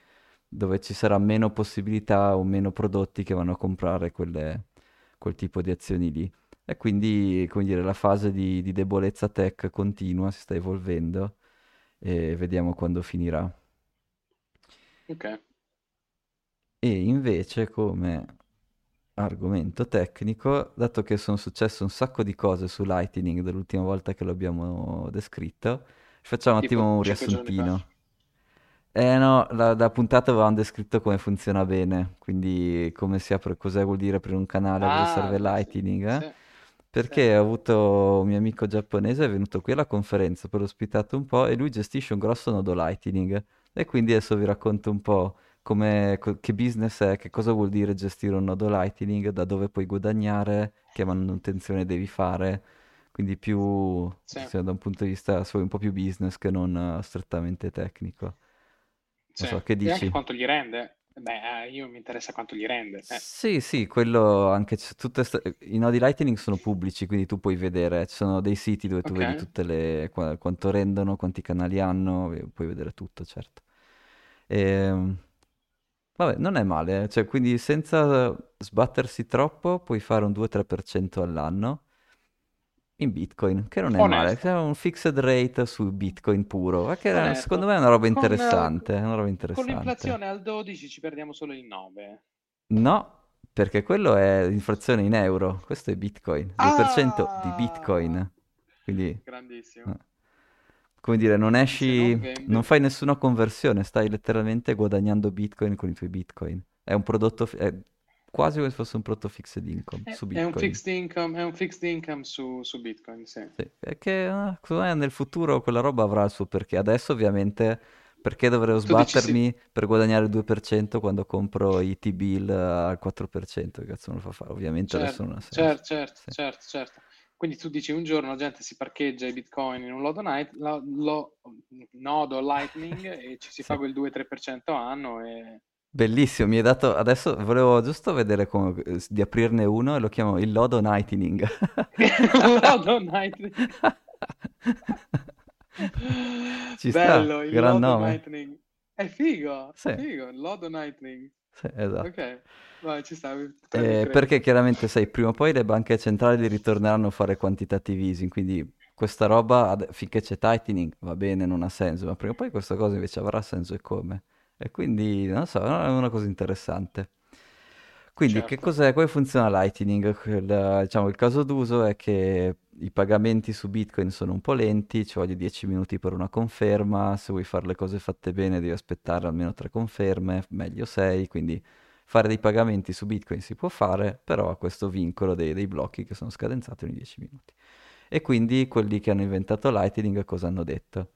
Speaker 2: dove ci sarà meno possibilità o meno prodotti che vanno a comprare quelle- quel tipo di azioni lì. E quindi, come dire, la fase di, di debolezza tech continua, si sta evolvendo e vediamo quando finirà.
Speaker 1: Ok.
Speaker 2: E invece come argomento tecnico, dato che sono successe un sacco di cose su Lightning dall'ultima volta che l'abbiamo descritto, facciamo un attimo un
Speaker 1: 5 giorni fa.
Speaker 2: riassuntino. Eh no, la, la puntata avevamo descritto come funziona bene, quindi come si apre, cosa vuol dire aprire un canale,
Speaker 1: Ah,
Speaker 2: serve
Speaker 1: sì,
Speaker 2: Lightning, eh?
Speaker 1: sì, sì.
Speaker 2: Perché ho avuto un mio amico giapponese, è venuto qui alla conferenza, l'ho ospitato un po' e lui gestisce un grosso nodo Lightning e quindi adesso vi racconto un po' come, co- che business è, che cosa vuol dire gestire un nodo Lightning, da dove puoi guadagnare, che manutenzione devi fare, quindi più,
Speaker 1: Sì,
Speaker 2: sia da un punto di vista un po' più business che non eh, strettamente tecnico. Non
Speaker 1: sì.
Speaker 2: so, che
Speaker 1: E anche
Speaker 2: dici?
Speaker 1: quanto gli rende. Beh, eh, io mi interessa quanto gli rende. Eh,
Speaker 2: Sì, sì, quello anche, sta- i nodi Lightning sono pubblici, quindi tu puoi vedere, ci sono dei siti dove tu
Speaker 1: ok.
Speaker 2: vedi tutte le, qua- quanto rendono, quanti canali hanno, puoi vedere tutto, certo. Ehm, vabbè, non è male, eh, cioè, quindi senza sbattersi troppo puoi fare un 2-3% all'anno in Bitcoin, che non è male,
Speaker 1: Onesto,
Speaker 2: c'è un fixed rate su Bitcoin puro, ma che era- secondo me
Speaker 1: onesto.
Speaker 2: è una roba
Speaker 1: Con, eh,
Speaker 2: interessante, è una roba
Speaker 1: con
Speaker 2: interessante.
Speaker 1: l'inflazione al 12 ci perdiamo solo il 9.
Speaker 2: No, perché quello è l'inflazione in euro, questo è Bitcoin, 2% di
Speaker 1: Ah,
Speaker 2: Bitcoin. Quindi, eh,
Speaker 1: grandissimo.
Speaker 2: Come dire, non
Speaker 1: non
Speaker 2: esci, non
Speaker 1: vendi...
Speaker 2: fai nessuna conversione, stai letteralmente guadagnando Bitcoin con i tuoi Bitcoin. È un prodotto, è quasi come se fosse un prodotto fixed income
Speaker 1: È,
Speaker 2: su
Speaker 1: è un
Speaker 2: Bitcoin.
Speaker 1: fixed income, è un fixed income su, su Bitcoin, sì.
Speaker 2: Sì, secondo me nel futuro quella roba avrà il suo perché. Adesso ovviamente perché dovrei
Speaker 1: dici sì.
Speaker 2: sbattermi per guadagnare il 2% quando compro i T-bill al 4%? Che cazzo me lo fa fare? Ovviamente adesso non
Speaker 1: Certo,
Speaker 2: ha senso.
Speaker 1: certo, certo,
Speaker 2: Sì,
Speaker 1: certo, certo. Quindi tu dici un giorno la gente si parcheggia i Bitcoin in un lodo, night, lo- lo- nodo Lightning e ci si fa quel 2-3% anno e...
Speaker 2: Bellissimo, mi hai dato... Adesso volevo giusto vedere come... eh, di aprirne uno e lo chiamo il lodo Lightning.
Speaker 1: Lodo Lightning.
Speaker 2: Ci sta,
Speaker 1: Bello, il
Speaker 2: gran
Speaker 1: Lodo
Speaker 2: nome.
Speaker 1: Lightning. È figo,
Speaker 2: Sì,
Speaker 1: figo, Lodo Lightning.
Speaker 2: Sì, esatto.
Speaker 1: Ok, vai, ci sta,
Speaker 2: Eh, perché chiaramente, sai, prima o poi le banche centrali ritorneranno a fare quantitative easing, quindi questa roba, finché c'è tightening, va bene, non ha senso, ma prima o poi questa cosa invece avrà senso e come. E quindi, non so, è una cosa interessante. Quindi, che
Speaker 1: Certo.
Speaker 2: cos'è? Come funziona Lightning? Il, diciamo, il caso d'uso è che i pagamenti su Bitcoin sono un po' lenti, ci voglio 10 minuti per una conferma, se vuoi fare le cose fatte bene devi aspettare almeno tre conferme, meglio 6, quindi fare dei pagamenti su Bitcoin si può fare, però ha questo vincolo dei, dei blocchi che sono scadenzati ogni 10 minuti. E quindi quelli che hanno inventato Lightning cosa hanno detto?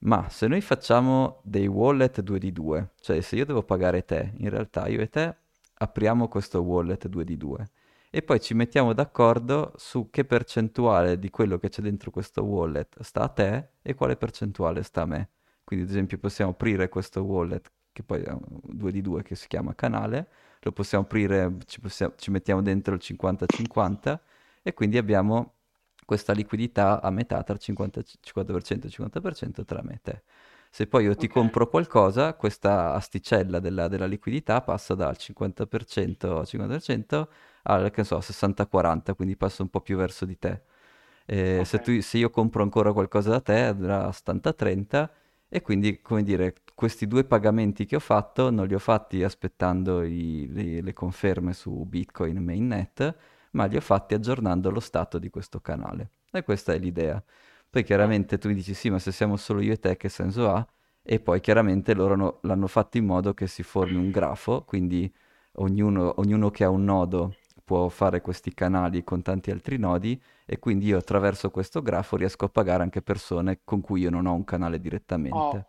Speaker 2: Ma se noi facciamo dei wallet 2 di 2, cioè se io devo pagare te, in realtà io e te apriamo questo wallet 2 di 2 e poi ci mettiamo d'accordo su che percentuale di quello che c'è dentro questo wallet sta a te e quale percentuale sta a me. Quindi ad esempio possiamo aprire questo wallet che poi è un 2 di 2 che si chiama canale, lo possiamo aprire, ci, possiamo- ci mettiamo dentro il 50-50 e quindi abbiamo questa liquidità a metà tra il 50, 50% e il 50% tra me e te. Se poi io ti compro qualcosa, questa asticella della, della liquidità passa dal 50% al 50% al, che so, 60-40, quindi passa un po' più verso di te. Eh,
Speaker 1: ok,
Speaker 2: se, tu- se io compro ancora qualcosa da te, andrà a 70-30 e quindi, come dire, questi due pagamenti che ho fatto non li ho fatti aspettando i- le, le conferme su Bitcoin Mainnet, ma li ho fatti aggiornando lo stato di questo canale. E questa è l'idea. Poi
Speaker 1: ah,
Speaker 2: chiaramente tu mi dici sì, ma se siamo solo io e te, che senso ha? E poi chiaramente loro no- l'hanno fatto in modo che si formi un grafo, quindi ognuno, ognuno che ha un nodo può fare questi canali con tanti altri nodi e quindi io attraverso questo grafo riesco a pagare anche persone con cui io non ho un canale direttamente.
Speaker 1: oh,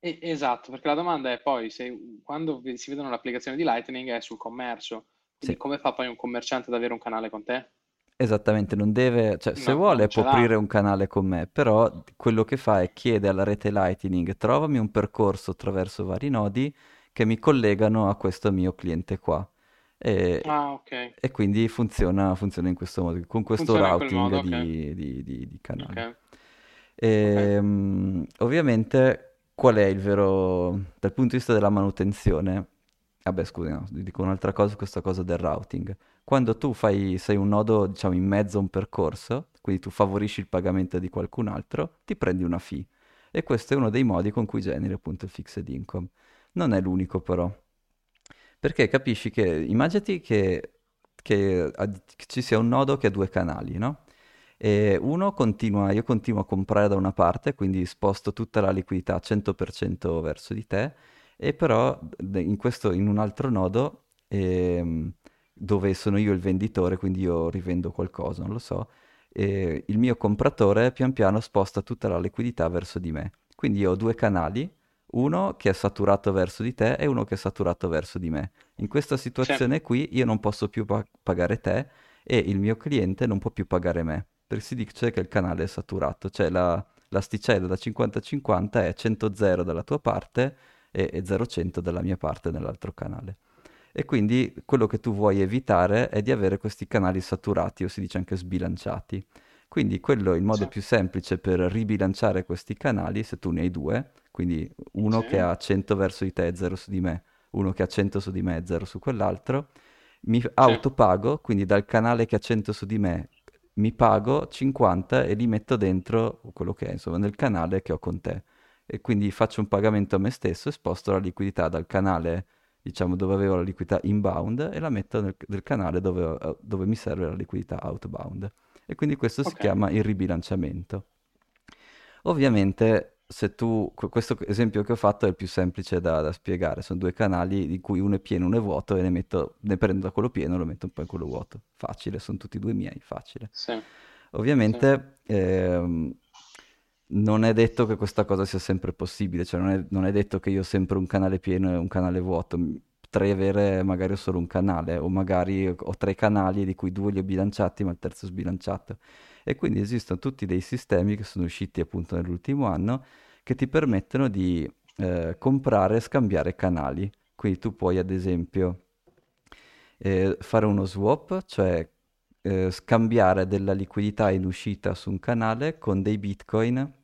Speaker 1: e- esatto, perché la domanda è poi se quando si vedono l'applicazione di Lightning è sul commercio,
Speaker 2: Sì,
Speaker 1: quindi come fa poi un commerciante ad avere un canale con te?
Speaker 2: Esattamente, non deve, cioè se
Speaker 1: No,
Speaker 2: vuole può aprire un canale con me, però quello che fa è chiede alla rete Lightning, trovami un percorso attraverso vari nodi che mi collegano a questo mio cliente qua. E,
Speaker 1: Ah, ok,
Speaker 2: e quindi funziona, funziona in questo modo, con questo
Speaker 1: funziona
Speaker 2: routing
Speaker 1: modo,
Speaker 2: di, di- di- di canali.
Speaker 1: ok, ok.
Speaker 2: Ehm, ovviamente, qual è il vero, dal punto di vista della manutenzione? Vabbè, scusi, no, dico un'altra cosa, questa cosa del routing. Quando tu fai, sei un nodo, diciamo, in mezzo a un percorso, quindi tu favorisci il pagamento di qualcun altro, ti prendi una fee. E questo è uno dei modi con cui generi appunto il fixed income. Non è l'unico però. Perché capisci che, immaginati che, che, che ci sia un nodo che ha due canali, no? E uno continua, io continuo a comprare da una parte, quindi sposto tutta la liquidità 100% verso di te, e però in, questo, in un altro nodo, ehm, dove sono io il venditore, quindi io rivendo qualcosa, non lo so, e il mio compratore pian piano sposta tutta la liquidità verso di me. Quindi io ho due canali, uno che è saturato verso di te e uno che è saturato verso di me. In questa situazione sì. qui io non posso più pa- pagare te e il mio cliente non può più pagare me perché si dice che il canale è saturato, cioè la, l'asticella da 50-50 è 100-0 dalla tua parte e, e 0-100 dalla mia parte nell'altro canale. E quindi quello che tu vuoi evitare è di avere questi canali saturati o si dice anche sbilanciati. Quindi quello il modo sì. più semplice per ribilanciare questi canali, se tu ne hai due, quindi uno sì. che ha 100 verso di te e 0 su di me, uno che ha 100 su di me e 0 su quell'altro, mi sì. autopago, quindi dal canale che ha 100 su di me mi pago 50 e li metto dentro quello che è, insomma, nel canale che ho con te. E quindi faccio un pagamento a me stesso e sposto la liquidità dal canale, diciamo, dove avevo la liquidità inbound e la metto nel, nel canale dove, dove, mi serve la liquidità outbound. E quindi questo okay. si chiama il ribilanciamento. Ovviamente se tu, questo esempio che ho fatto è il più semplice da, da, spiegare, sono due canali di cui uno è pieno e uno è vuoto e ne, metto, ne prendo da quello pieno e lo metto un po' in quello vuoto. Facile, sono tutti e due miei, facile.
Speaker 1: Sì.
Speaker 2: Ovviamente sì. Ehm, non è detto che questa cosa sia sempre possibile, cioè non è, non è, detto che io ho sempre un canale pieno e un canale vuoto. Potrei avere magari solo un canale o magari ho tre canali di cui due li ho bilanciati ma il terzo sbilanciato e quindi esistono tutti dei sistemi che sono usciti appunto nell'ultimo anno che ti permettono di eh, comprare e scambiare canali. Quindi tu puoi ad esempio eh, fare uno swap, cioè eh, scambiare della liquidità in uscita su un canale con dei bitcoin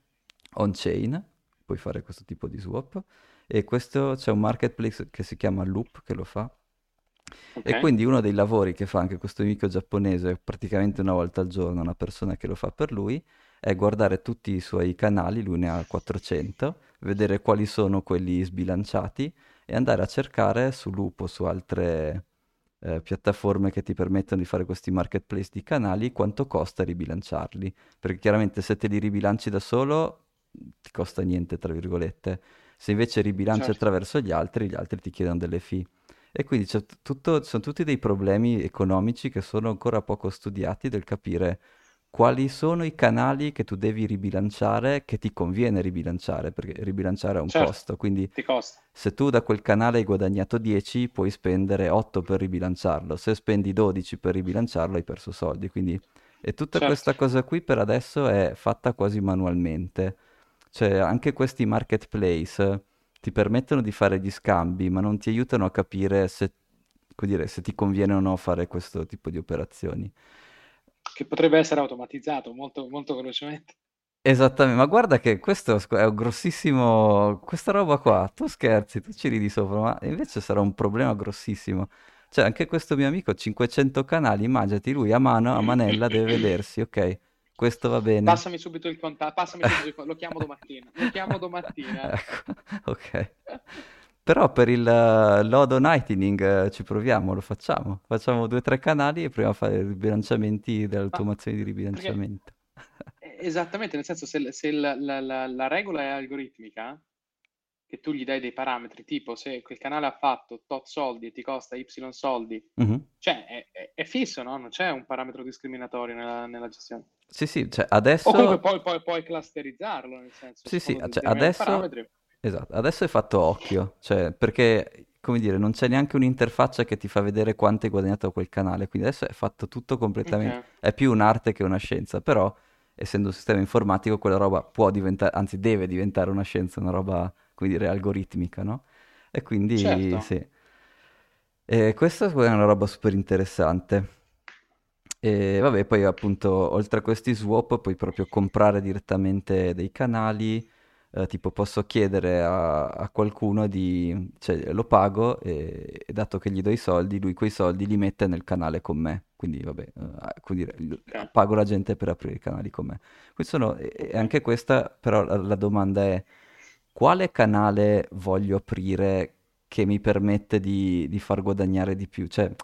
Speaker 2: on-chain, puoi fare questo tipo di swap. E questo c'è un marketplace che si chiama Loop che lo fa Okay. E quindi uno dei lavori che fa anche questo amico giapponese, praticamente una volta al giorno, una persona che lo fa per lui, è guardare tutti i suoi canali, lui ne ha 400, vedere quali sono quelli sbilanciati e andare a cercare su Lupo, su altre eh, piattaforme che ti permettono di fare questi marketplace di canali, quanto costa ribilanciarli. Perché chiaramente se te li ribilanci da solo ti costa niente, tra virgolette. Se invece ribilanci certo. attraverso gli altri, gli altri ti chiedono delle fee. E quindi tutto, sono tutti dei problemi economici che sono ancora poco studiati del capire quali sono i canali che tu devi ribilanciare, che ti conviene ribilanciare, perché ribilanciare ha un certo, costo. Quindi se tu da quel canale hai guadagnato 10, puoi spendere 8 per ribilanciarlo. Se spendi 12 per ribilanciarlo, hai perso soldi. Quindi e tutta certo. questa cosa qui per adesso è fatta quasi manualmente. Cioè anche questi marketplace ti permettono di fare gli scambi, ma non ti aiutano a capire se, dire, se ti conviene o no fare questo tipo di operazioni.
Speaker 1: Che potrebbe essere automatizzato molto, molto velocemente.
Speaker 2: Esattamente, ma guarda che questo è un grossissimo... Questa roba qua, tu scherzi, tu ci ridi sopra, ma invece sarà un problema grossissimo. Cioè, anche questo mio amico, 500 canali, immaginati, lui a mano, a manella, deve vedersi, ok? Questo va bene.
Speaker 1: Passami subito il contatto, passami subito lo chiamo domattina. Lo chiamo domattina.
Speaker 2: ecco, ok. Però per il uh, Lodo Lightning uh, ci proviamo, lo facciamo. Facciamo due o tre canali e proviamo a fare i ribilanciamenti dell'automazione ah, di ribilanciamento.
Speaker 1: Perché... Esattamente, nel senso se, se la, la, la, la, regola è algoritmica, che tu gli dai dei parametri, tipo se quel canale ha fatto tot soldi e ti costa y soldi, mm-hmm. cioè è, è, è, fisso, no? Non c'è un parametro discriminatorio nella, nella gestione.
Speaker 2: Sì, sì, cioè adesso...
Speaker 1: O comunque poi, poi puoi clusterizzarlo, nel senso...
Speaker 2: Sì, sì, cioè adesso... Esatto, adesso è fatto occhio, cioè perché, come dire, non c'è neanche un'interfaccia che ti fa vedere quanto hai guadagnato quel canale, quindi adesso è fatto tutto completamente... Okay. È più un'arte che una scienza, però essendo un sistema informatico quella roba può diventare, anzi deve diventare una scienza, una roba come dire, algoritmica, no? E quindi certo. sì. E questa è una roba super interessante. E vabbè, poi appunto, oltre a questi swap, puoi proprio comprare direttamente dei canali, eh, tipo posso chiedere a, a, qualcuno di, cioè lo pago e, e, dato che gli do i soldi, lui quei soldi li mette nel canale con me. Quindi vabbè, eh, quindi, pago la gente per aprire i canali con me. Sono, e anche questa, però la, la domanda è quale canale voglio aprire che mi permette di, di far guadagnare di più. Cioè,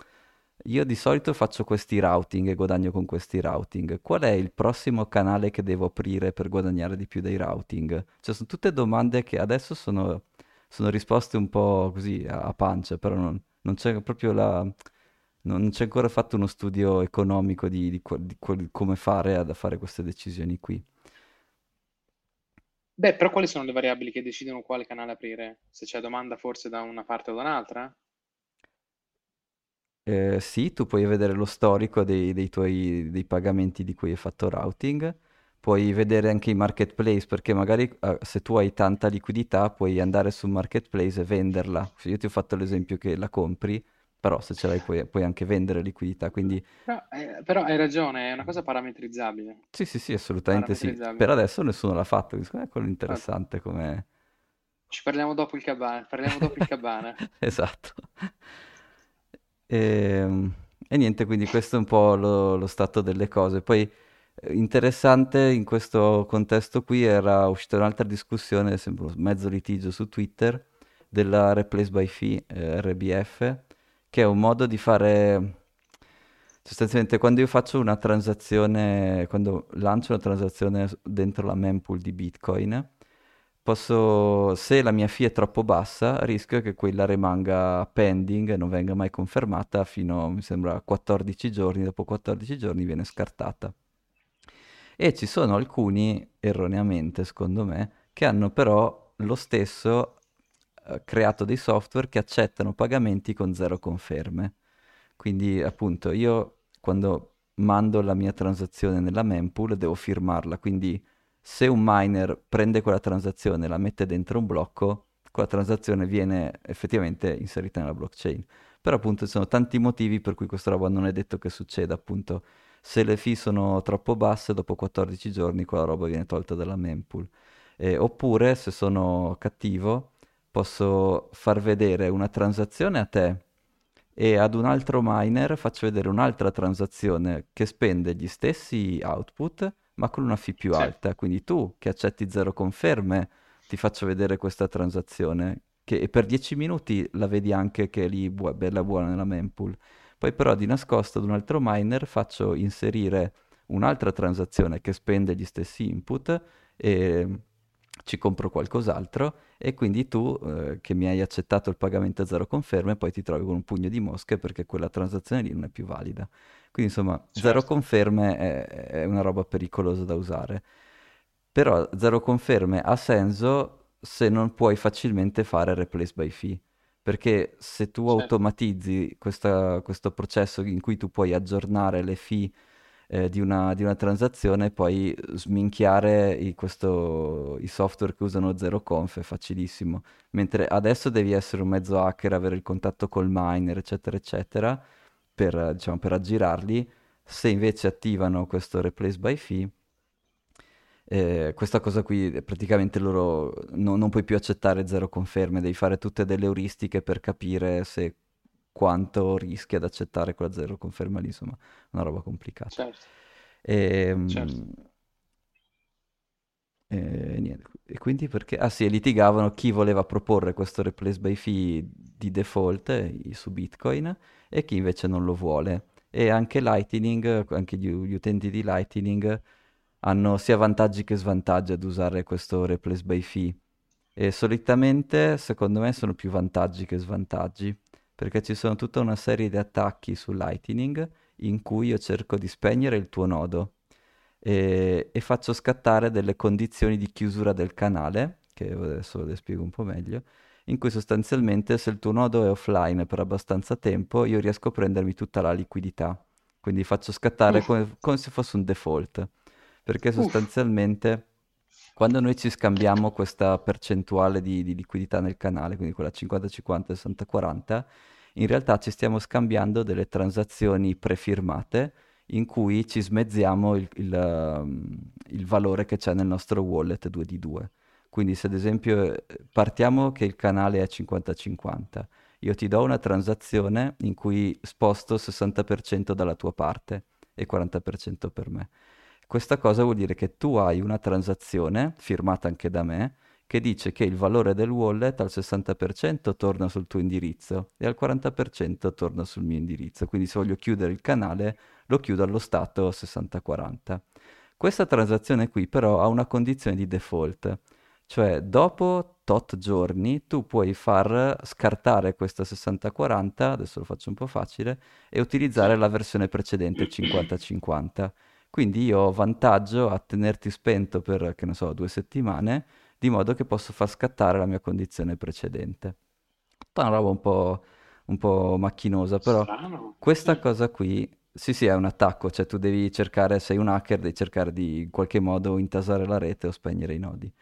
Speaker 2: io di solito faccio questi routing e guadagno con questi routing. Qual è il prossimo canale che devo aprire per guadagnare di più dai routing? Cioè, sono tutte domande che adesso sono, sono risposte un po' così a, a pancia, però non, non c'è proprio la... Non c'è ancora fatto uno studio economico di, di, di, di come fare a fare queste decisioni qui.
Speaker 1: Beh, però quali sono le variabili che decidono quale canale aprire? Se c'è domanda forse da una parte o da un'altra?
Speaker 2: Eh, sì, tu puoi vedere lo storico dei, dei tuoi dei pagamenti di cui hai fatto routing, puoi vedere anche i marketplace perché magari eh, se tu hai tanta liquidità puoi andare sul marketplace e venderla. Io ti ho fatto l'esempio che la compri, però se ce l'hai puoi, puoi anche vendere liquidità, quindi
Speaker 1: Però, eh, però hai ragione, è una cosa parametrizzabile.
Speaker 2: sì, sì, sì, assolutamente sì. Per adesso nessuno l'ha fatto, è quello interessante come...
Speaker 1: Ci parliamo dopo il cabana, parliamo dopo il cabana.
Speaker 2: Esatto. E, e niente, quindi questo è un po' lo, lo stato delle cose. Poi eh, interessante in questo contesto qui era uscita un'altra discussione, sempre mezzo litigio su Twitter, della Replace by Fee, eh, RBF, che è un modo di fare... Sostanzialmente quando io faccio una transazione, quando lancio una transazione dentro la mempool di Bitcoin, Posso, se la mia fee è troppo bassa, rischio che quella rimanga pending e non venga mai confermata fino, mi sembra, a 14 giorni. Dopo 14 giorni viene scartata. E ci sono alcuni, erroneamente secondo me, che hanno però lo stesso eh, creato dei software che accettano pagamenti con zero conferme. Quindi appunto io quando mando la mia transazione nella mempool devo firmarla, quindi se un miner prende quella transazione e la mette dentro un blocco, quella transazione viene effettivamente inserita nella blockchain. Però appunto ci sono tanti motivi per cui questa roba non è detto che succeda, appunto se le fee sono troppo basse, dopo 14 giorni quella roba viene tolta dalla mempool. Eh, oppure, se sono cattivo, posso far vedere una transazione a te e ad un altro miner faccio vedere un'altra transazione che spende gli stessi output, ma con una fee più
Speaker 1: Sì,
Speaker 2: alta. Quindi tu che accetti zero conferme, ti faccio vedere questa transazione, che per 10 minuti la vedi anche che è lì bu- bella buona nella mempool. Poi però di nascosto ad un altro miner faccio inserire un'altra transazione che spende gli stessi input e ci compro qualcos'altro e quindi tu eh, che mi hai accettato il pagamento a zero conferme poi ti trovi con un pugno di mosche perché quella transazione lì non è più valida. Quindi insomma, zero
Speaker 1: certo.
Speaker 2: conferme è, è una roba pericolosa da usare. Però zero conferme ha senso se non puoi facilmente fare replace by fee. Perché se tu
Speaker 1: Certo.
Speaker 2: automatizzi questa- questo processo in cui tu puoi aggiornare le fee eh, di una, di una transazione, poi sminchiare i, questo- i software che usano zero conf è facilissimo. Mentre adesso devi essere un mezzo hacker, avere il contatto col miner, eccetera, eccetera, per, diciamo, per aggirarli. Se invece attivano questo replace by fee, eh, questa cosa qui eh, praticamente loro no- non puoi più accettare zero conferme, devi fare tutte delle euristiche per capire se quanto rischi ad accettare quella zero conferma lì, insomma, una roba complicata.
Speaker 1: Certo, certo.
Speaker 2: E. E quindi perché? Ah sì, litigavano chi voleva proporre questo replace by fee di default su Bitcoin e chi invece non lo vuole. E anche Lightning, anche gli, gli utenti di Lightning hanno sia vantaggi che svantaggi ad usare questo replace by fee. E solitamente, secondo me, sono più vantaggi che svantaggi, perché ci sono tutta una serie di attacchi su Lightning in cui io cerco di spegnere il tuo nodo e, e faccio scattare delle condizioni di chiusura del canale, che adesso le spiego un po' meglio, in cui sostanzialmente se il tuo nodo è offline per abbastanza tempo, io riesco a prendermi tutta la liquidità. Quindi faccio scattare come, come se fosse un default, perché sostanzialmente quando noi ci scambiamo questa percentuale di, di liquidità nel canale, quindi quella 50-50, 60-40, in realtà ci stiamo scambiando delle transazioni prefirmate in cui ci smezziamo il, il, ehm, il valore che c'è nel nostro wallet 2D2. Quindi se ad esempio eh, partiamo che il canale è 50-50, io ti do una transazione in cui sposto 60% dalla tua parte e 40% per me. Questa cosa vuol dire che tu hai una transazione firmata anche da me che dice che il valore del wallet al 60% torna sul tuo indirizzo e al 40% torna sul mio indirizzo. Quindi se voglio chiudere il canale, lo chiudo allo stato 60-40. Questa transazione qui però ha una condizione di default, cioè dopo tot giorni tu puoi far scartare questa 60-40, adesso lo faccio un po' facile, e utilizzare la versione precedente 50-50. Quindi io ho vantaggio a tenerti spento per, che ne so, due settimane di modo che posso far scattare la mia condizione precedente. Una roba un po', un po macchinosa, però
Speaker 1: Strano.
Speaker 2: questa cosa qui, sì sì, è un attacco, cioè tu devi cercare, sei un hacker, devi cercare di in qualche modo intasare la rete o spegnere i nodi.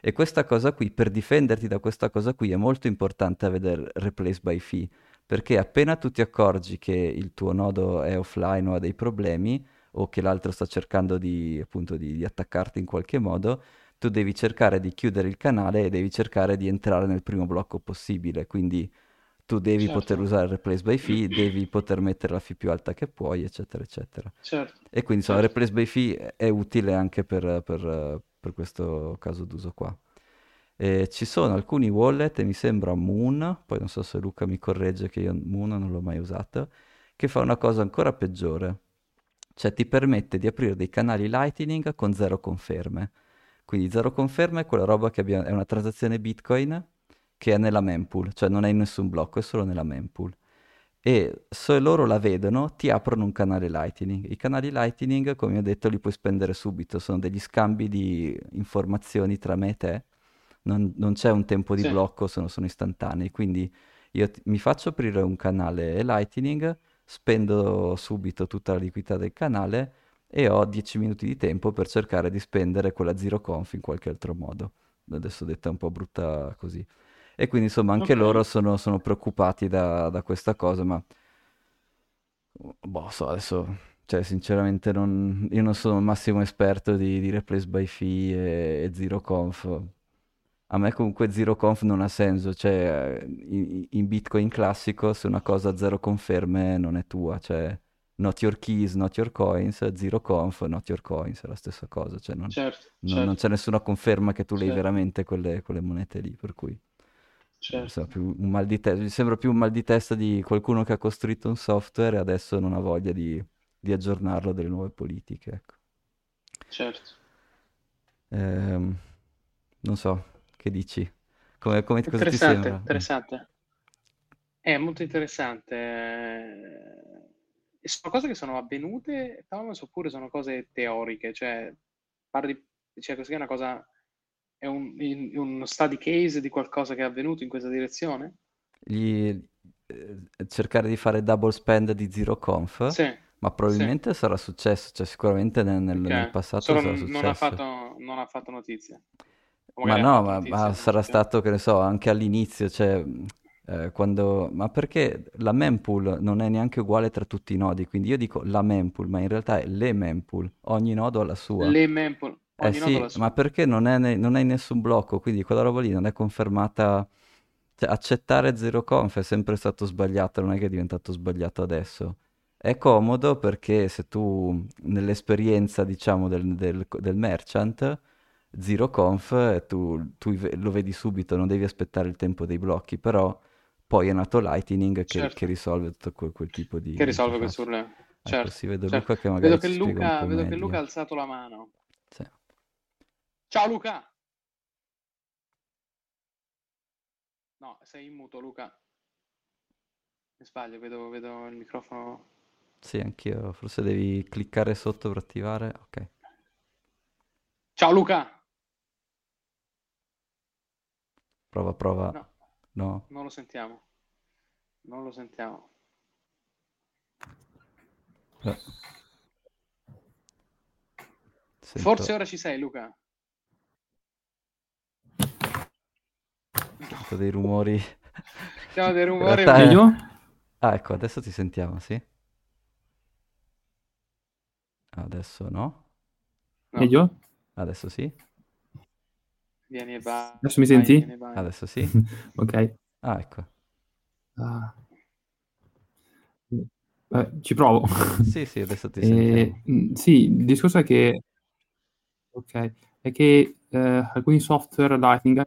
Speaker 2: E questa cosa qui, per difenderti da questa cosa qui, è molto importante vedere replace by fee, perché appena tu ti accorgi che il tuo nodo è offline o ha dei problemi, o che l'altro sta cercando di, appunto, di, di attaccarti in qualche modo, tu devi cercare di chiudere il canale e devi cercare di entrare nel primo blocco possibile. Quindi tu devi
Speaker 1: Certo.
Speaker 2: poter usare il replace by fee, devi poter mettere la fee più alta che puoi, eccetera, eccetera.
Speaker 1: Certo.
Speaker 2: E quindi insomma, il
Speaker 1: Certo.
Speaker 2: replace by fee è utile anche per, per- per questo caso d'uso qua. E ci sono alcuni wallet, e mi sembra Moon, poi non so se Luca mi corregge che io Moon non l'ho mai usato, che fa una cosa ancora peggiore. Cioè ti permette di aprire dei canali Lightning con zero conferme. Quindi zero conferme è quella roba che abbiamo, è una transazione Bitcoin che è nella mempool, cioè non è in nessun blocco, è solo nella mempool. E se loro la vedono, ti aprono un canale Lightning. I canali Lightning, come ho detto, li puoi spendere subito, sono degli scambi di informazioni tra me e te. Non, non c'è un tempo di
Speaker 1: Sì.
Speaker 2: blocco, sono, sono istantanei. Quindi io ti- mi faccio aprire un canale Lightning, spendo subito tutta la liquidità del canale e ho 10 minuti di tempo per cercare di spendere quella zero conf in qualche altro modo. Adesso detta un po' brutta così. E quindi insomma anche
Speaker 1: Ok.
Speaker 2: loro sono, sono preoccupati da, da questa cosa, ma boh, so, adesso, cioè sinceramente non, io non sono il massimo esperto di, di replace by fee e, e zero conf. A me comunque zero conf non ha senso, cioè in, in Bitcoin classico se una cosa ha zero conferme non è tua, cioè not your keys, not your coins, zero conf, not your coins, è la stessa cosa, cioè non,
Speaker 1: Certo.
Speaker 2: non- non
Speaker 1: Certo.
Speaker 2: c'è nessuna conferma che tu
Speaker 1: Certo.
Speaker 2: veramente quelle, quelle monete lì, per cui
Speaker 1: Certo.
Speaker 2: insomma, più un mal di testa, mi sembra più un mal di testa di qualcuno che ha costruito un software e adesso non ha voglia di, di aggiornarlo delle nuove politiche, ecco.
Speaker 1: Certo.
Speaker 2: Ehm, non so, che dici? Come, come-
Speaker 1: Interessante, interessante. È molto interessante. E sono cose che sono avvenute, Thomas, oppure sono cose teoriche? Cioè, parli, cioè così è una cosa, è un, in- uno study case di qualcosa che è avvenuto in questa direzione?
Speaker 2: Gli- eh, cercare di fare double spend di zero conf,
Speaker 1: Sì,
Speaker 2: ma
Speaker 1: sì,
Speaker 2: probabilmente sarà successo, cioè sicuramente nel, nel- nel
Speaker 1: ok.
Speaker 2: passato
Speaker 1: Solo
Speaker 2: sarà
Speaker 1: n- non ha
Speaker 2: successo.
Speaker 1: fatto, non ha fatto notizie.
Speaker 2: Ma no, ma,
Speaker 1: notizie,
Speaker 2: ma sarà stato, che ne so, anche all'inizio, cioè, eh, quando... Ma perché la mempool non è neanche uguale tra tutti i nodi, quindi io dico la mempool, ma in realtà è le mempool, ogni nodo ha la sua.
Speaker 1: Le mempool,
Speaker 2: Eh
Speaker 1: ogni ha
Speaker 2: sì, ma perché non è, ne- non è in nessun blocco, quindi quella roba lì non è confermata... Cioè, accettare zero conf è sempre stato sbagliato, non è che è diventato sbagliato adesso. È comodo perché se tu, nell'esperienza, diciamo, del, del- del merchant, zero conf, eh, tu, tu lo vedi subito, non devi aspettare il tempo dei blocchi, però poi è nato Lightning che, che
Speaker 1: Certo,
Speaker 2: risolve tutto quel, quel tipo di,
Speaker 1: che risolve questo
Speaker 2: interfaccia.
Speaker 1: problema.
Speaker 2: Ecco,
Speaker 1: Certo,
Speaker 2: sì, vedo
Speaker 1: certo.
Speaker 2: Luca che
Speaker 1: Vedo che Luca, vedo che Luca ha alzato la mano.
Speaker 2: Sì.
Speaker 1: Ciao Luca! No, sei in muto, Luca. Mi sbaglio, vedo, vedo il microfono.
Speaker 2: Sì, anch'io. Forse devi cliccare sotto per attivare. Ok.
Speaker 1: Ciao Luca!
Speaker 2: Prova, prova.
Speaker 1: No,
Speaker 2: No.
Speaker 1: non lo sentiamo. Non lo sentiamo.
Speaker 2: Eh,
Speaker 1: Forse
Speaker 2: Sento,
Speaker 1: ora ci sei, Luca.
Speaker 2: sento dei rumori.
Speaker 1: Sentiamo dei rumori.
Speaker 3: Meglio?
Speaker 2: Ah, ecco, adesso ti sentiamo, sì? Adesso no?
Speaker 1: No,
Speaker 3: Meglio?
Speaker 2: Adesso sì?
Speaker 1: Vieni e vai,
Speaker 3: Adesso mi senti?
Speaker 1: vieni e vai.
Speaker 2: Adesso sì?
Speaker 3: Ok.
Speaker 2: Ah, ecco.
Speaker 3: Ah, eh, ci provo.
Speaker 2: Sì, sì, adesso ti.
Speaker 3: Eh, mh, sì, il discorso è che, ok, è che eh, alcuni software Lightning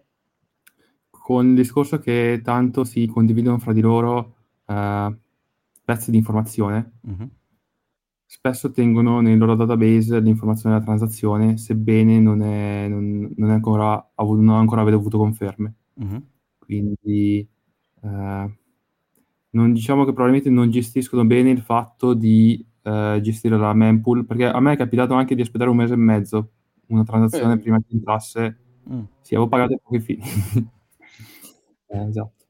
Speaker 3: con il discorso che tanto si condividono fra di loro eh, pezzi di informazione,
Speaker 2: Mhm.
Speaker 3: Spesso tengono nei loro database l'informazione della transazione, sebbene non, è, non, non è ancora, non ancora aver avuto conferme.
Speaker 2: Mhm.
Speaker 3: Quindi eh, non diciamo che probabilmente non gestiscono bene il fatto di eh, gestire la mempool, perché a me è capitato anche di aspettare un mese e mezzo una transazione
Speaker 1: Eh.
Speaker 3: prima che entrasse.
Speaker 2: Mm.
Speaker 3: Sì, avevo pagato pochi fini. Eh, esatto.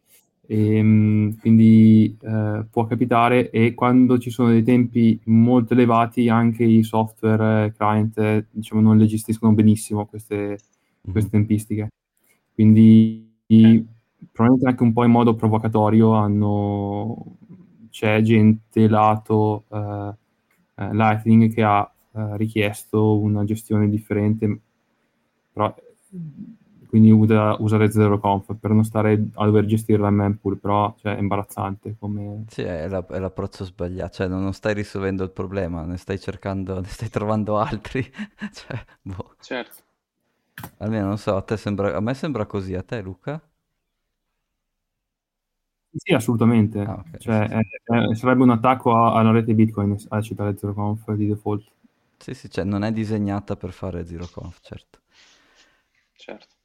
Speaker 3: Ehm, quindi eh, può capitare e quando ci sono dei tempi molto elevati anche i software eh, client eh, diciamo, non le gestiscono benissimo queste,
Speaker 2: Mhm.
Speaker 3: queste tempistiche. Quindi
Speaker 1: Ok.
Speaker 3: probabilmente anche un po' in modo provocatorio hanno... c'è gente lato eh, eh, Lightning che ha eh, richiesto una gestione differente, però quindi usa, usare ZeroConf per non stare a dover gestire la mempool, però cioè, è imbarazzante come...
Speaker 2: Sì, è, la- è l'approccio sbagliato, cioè non, non stai risolvendo il problema, ne stai cercando, ne stai trovando altri, cioè, boh,
Speaker 1: Certo.
Speaker 2: almeno non so, a te sembra, a me sembra così, a te Luca?
Speaker 3: Sì, assolutamente.
Speaker 2: Ah, ok,
Speaker 3: Cioè,
Speaker 2: sì, sì.
Speaker 3: è- è- sarebbe un attacco a- alla rete Bitcoin a citare ZeroConf di default.
Speaker 2: Sì, sì, cioè non è disegnata per fare ZeroConf, certo.
Speaker 1: Certo.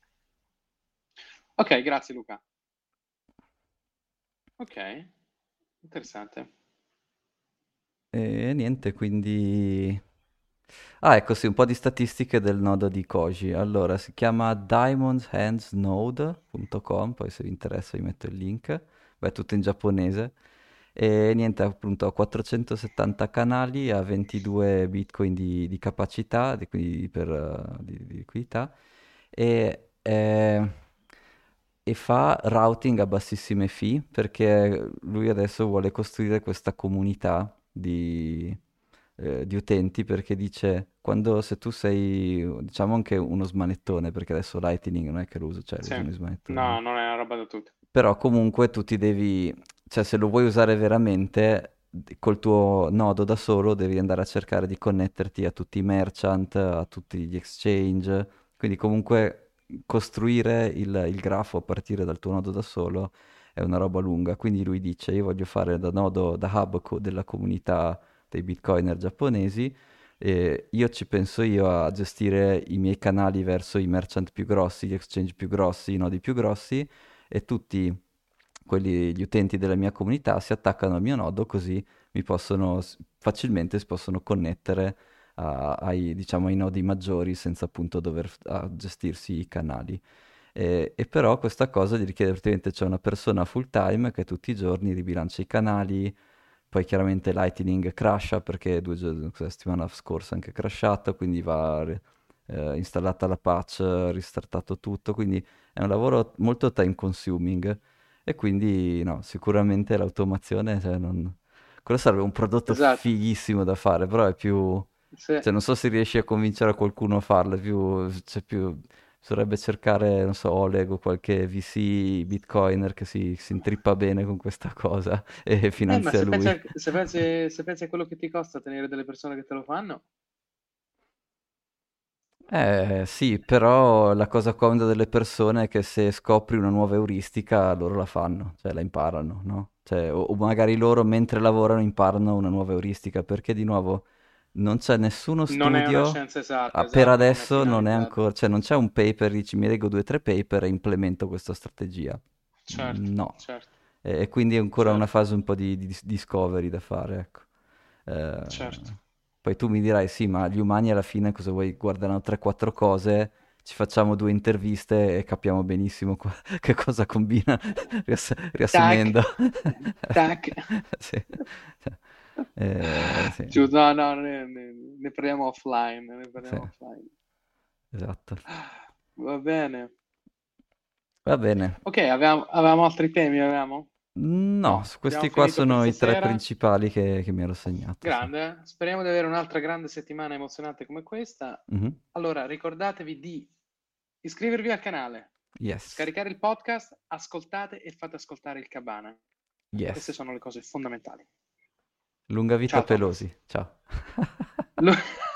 Speaker 1: Ok, grazie Luca. Ok, interessante.
Speaker 2: E niente, quindi... Ah, ecco sì, un po' di statistiche del nodo di Koji. Allora, si chiama diamondshandsnode.com, poi se vi interessa vi metto il link. Beh, tutto in giapponese. E niente, appunto, ha 470 canali, ha 22 bitcoin di, di capacità, di, quindi per, eh, di, di liquidità, e, eh, e fa routing a bassissime fee perché lui adesso vuole costruire questa comunità di, eh, di utenti perché dice quando se tu sei diciamo anche uno smanettone perché adesso Lightning non è che lo uso, cioè
Speaker 1: Sì.
Speaker 2: smanettoni.
Speaker 1: No, non è una roba da tutti.
Speaker 2: Però comunque tu ti devi, cioè se lo vuoi usare veramente col tuo nodo da solo devi andare a cercare di connetterti a tutti i merchant, a tutti gli exchange, quindi comunque costruire il, il grafo a partire dal tuo nodo da solo è una roba lunga. Quindi lui dice io voglio fare da nodo, da hub co- della comunità dei bitcoiner giapponesi e io ci penso io a gestire i miei canali verso i merchant più grossi, gli exchange più grossi, i nodi più grossi e tutti quelli, gli utenti della mia comunità si attaccano al mio nodo così mi possono facilmente si possono connettere a- ai, diciamo, ai nodi maggiori senza appunto dover gestirsi i canali. E, e però questa cosa gli richiede praticamente c'è una persona full time che tutti i giorni ribilancia i canali, poi chiaramente Lightning crasha perché due giorni, la settimana scorsa anche crashato, quindi va eh, installata la patch, ristartato tutto, quindi è un lavoro molto time consuming e quindi no, sicuramente l'automazione, cioè, non... quello sarebbe un prodotto
Speaker 1: Esatto.
Speaker 2: fighissimo da fare, però è più...
Speaker 1: Sì.
Speaker 2: Cioè, non so se riesci a convincere qualcuno a farlo, è più... C'è più... Bisognerebbe cercare, non so, Oleg o qualche VC bitcoiner che si, si intrippa bene con questa cosa e
Speaker 1: Eh,
Speaker 2: finanzia
Speaker 1: se
Speaker 2: lui.
Speaker 1: pensi, a- se pensi- se pensi a quello che ti costa tenere delle persone che te lo fanno,
Speaker 2: Eh sì, però la cosa comoda delle persone è che se scopri una nuova euristica loro la fanno, cioè la imparano, no? Cioè, o, o magari loro mentre lavorano imparano una nuova euristica, perché di nuovo non c'è nessuno
Speaker 1: non è una
Speaker 2: studio,
Speaker 1: scienza esatta,
Speaker 2: ah,
Speaker 1: esatto,
Speaker 2: per adesso non è ancora, cioè non c'è un paper, dici mi leggo due o tre paper e implemento questa strategia.
Speaker 1: Certo,
Speaker 2: No,
Speaker 1: certo,
Speaker 2: e, e quindi è ancora una
Speaker 1: certo,
Speaker 2: fase un po' di, di dis- discovery da fare, ecco. Eh,
Speaker 1: certo.
Speaker 2: poi tu mi dirai, sì, ma gli umani alla fine cosa vuoi? Guardano 3-4 cose, ci facciamo due interviste e capiamo benissimo qua- che cosa combina, riass-
Speaker 1: Tac,
Speaker 2: riassumendo.
Speaker 1: tac.
Speaker 2: Sì. Eh, sì,
Speaker 1: Giusto, no, no, ne, ne- parliamo offline, ne
Speaker 2: sì,
Speaker 1: parliamo offline.
Speaker 2: esatto.
Speaker 1: Va bene.
Speaker 2: Va bene.
Speaker 1: Ok, avevamo, avevamo altri temi, avevamo?
Speaker 2: No, questi
Speaker 1: abbiamo
Speaker 2: qua sono i tre
Speaker 1: stasera.
Speaker 2: principali che, che mi ero segnato, sì.
Speaker 1: Grande, eh? speriamo di avere un'altra grande settimana emozionante come questa.
Speaker 2: Mhm.
Speaker 1: Allora, ricordatevi di iscrivervi al canale,
Speaker 2: Yes,
Speaker 1: scaricare il podcast, ascoltate e fate ascoltare il Cabana. Queste
Speaker 2: yes.
Speaker 1: sono le cose fondamentali.
Speaker 2: Lunga vita
Speaker 1: Ciao.
Speaker 2: Pelosi. Ciao.
Speaker 1: Lu-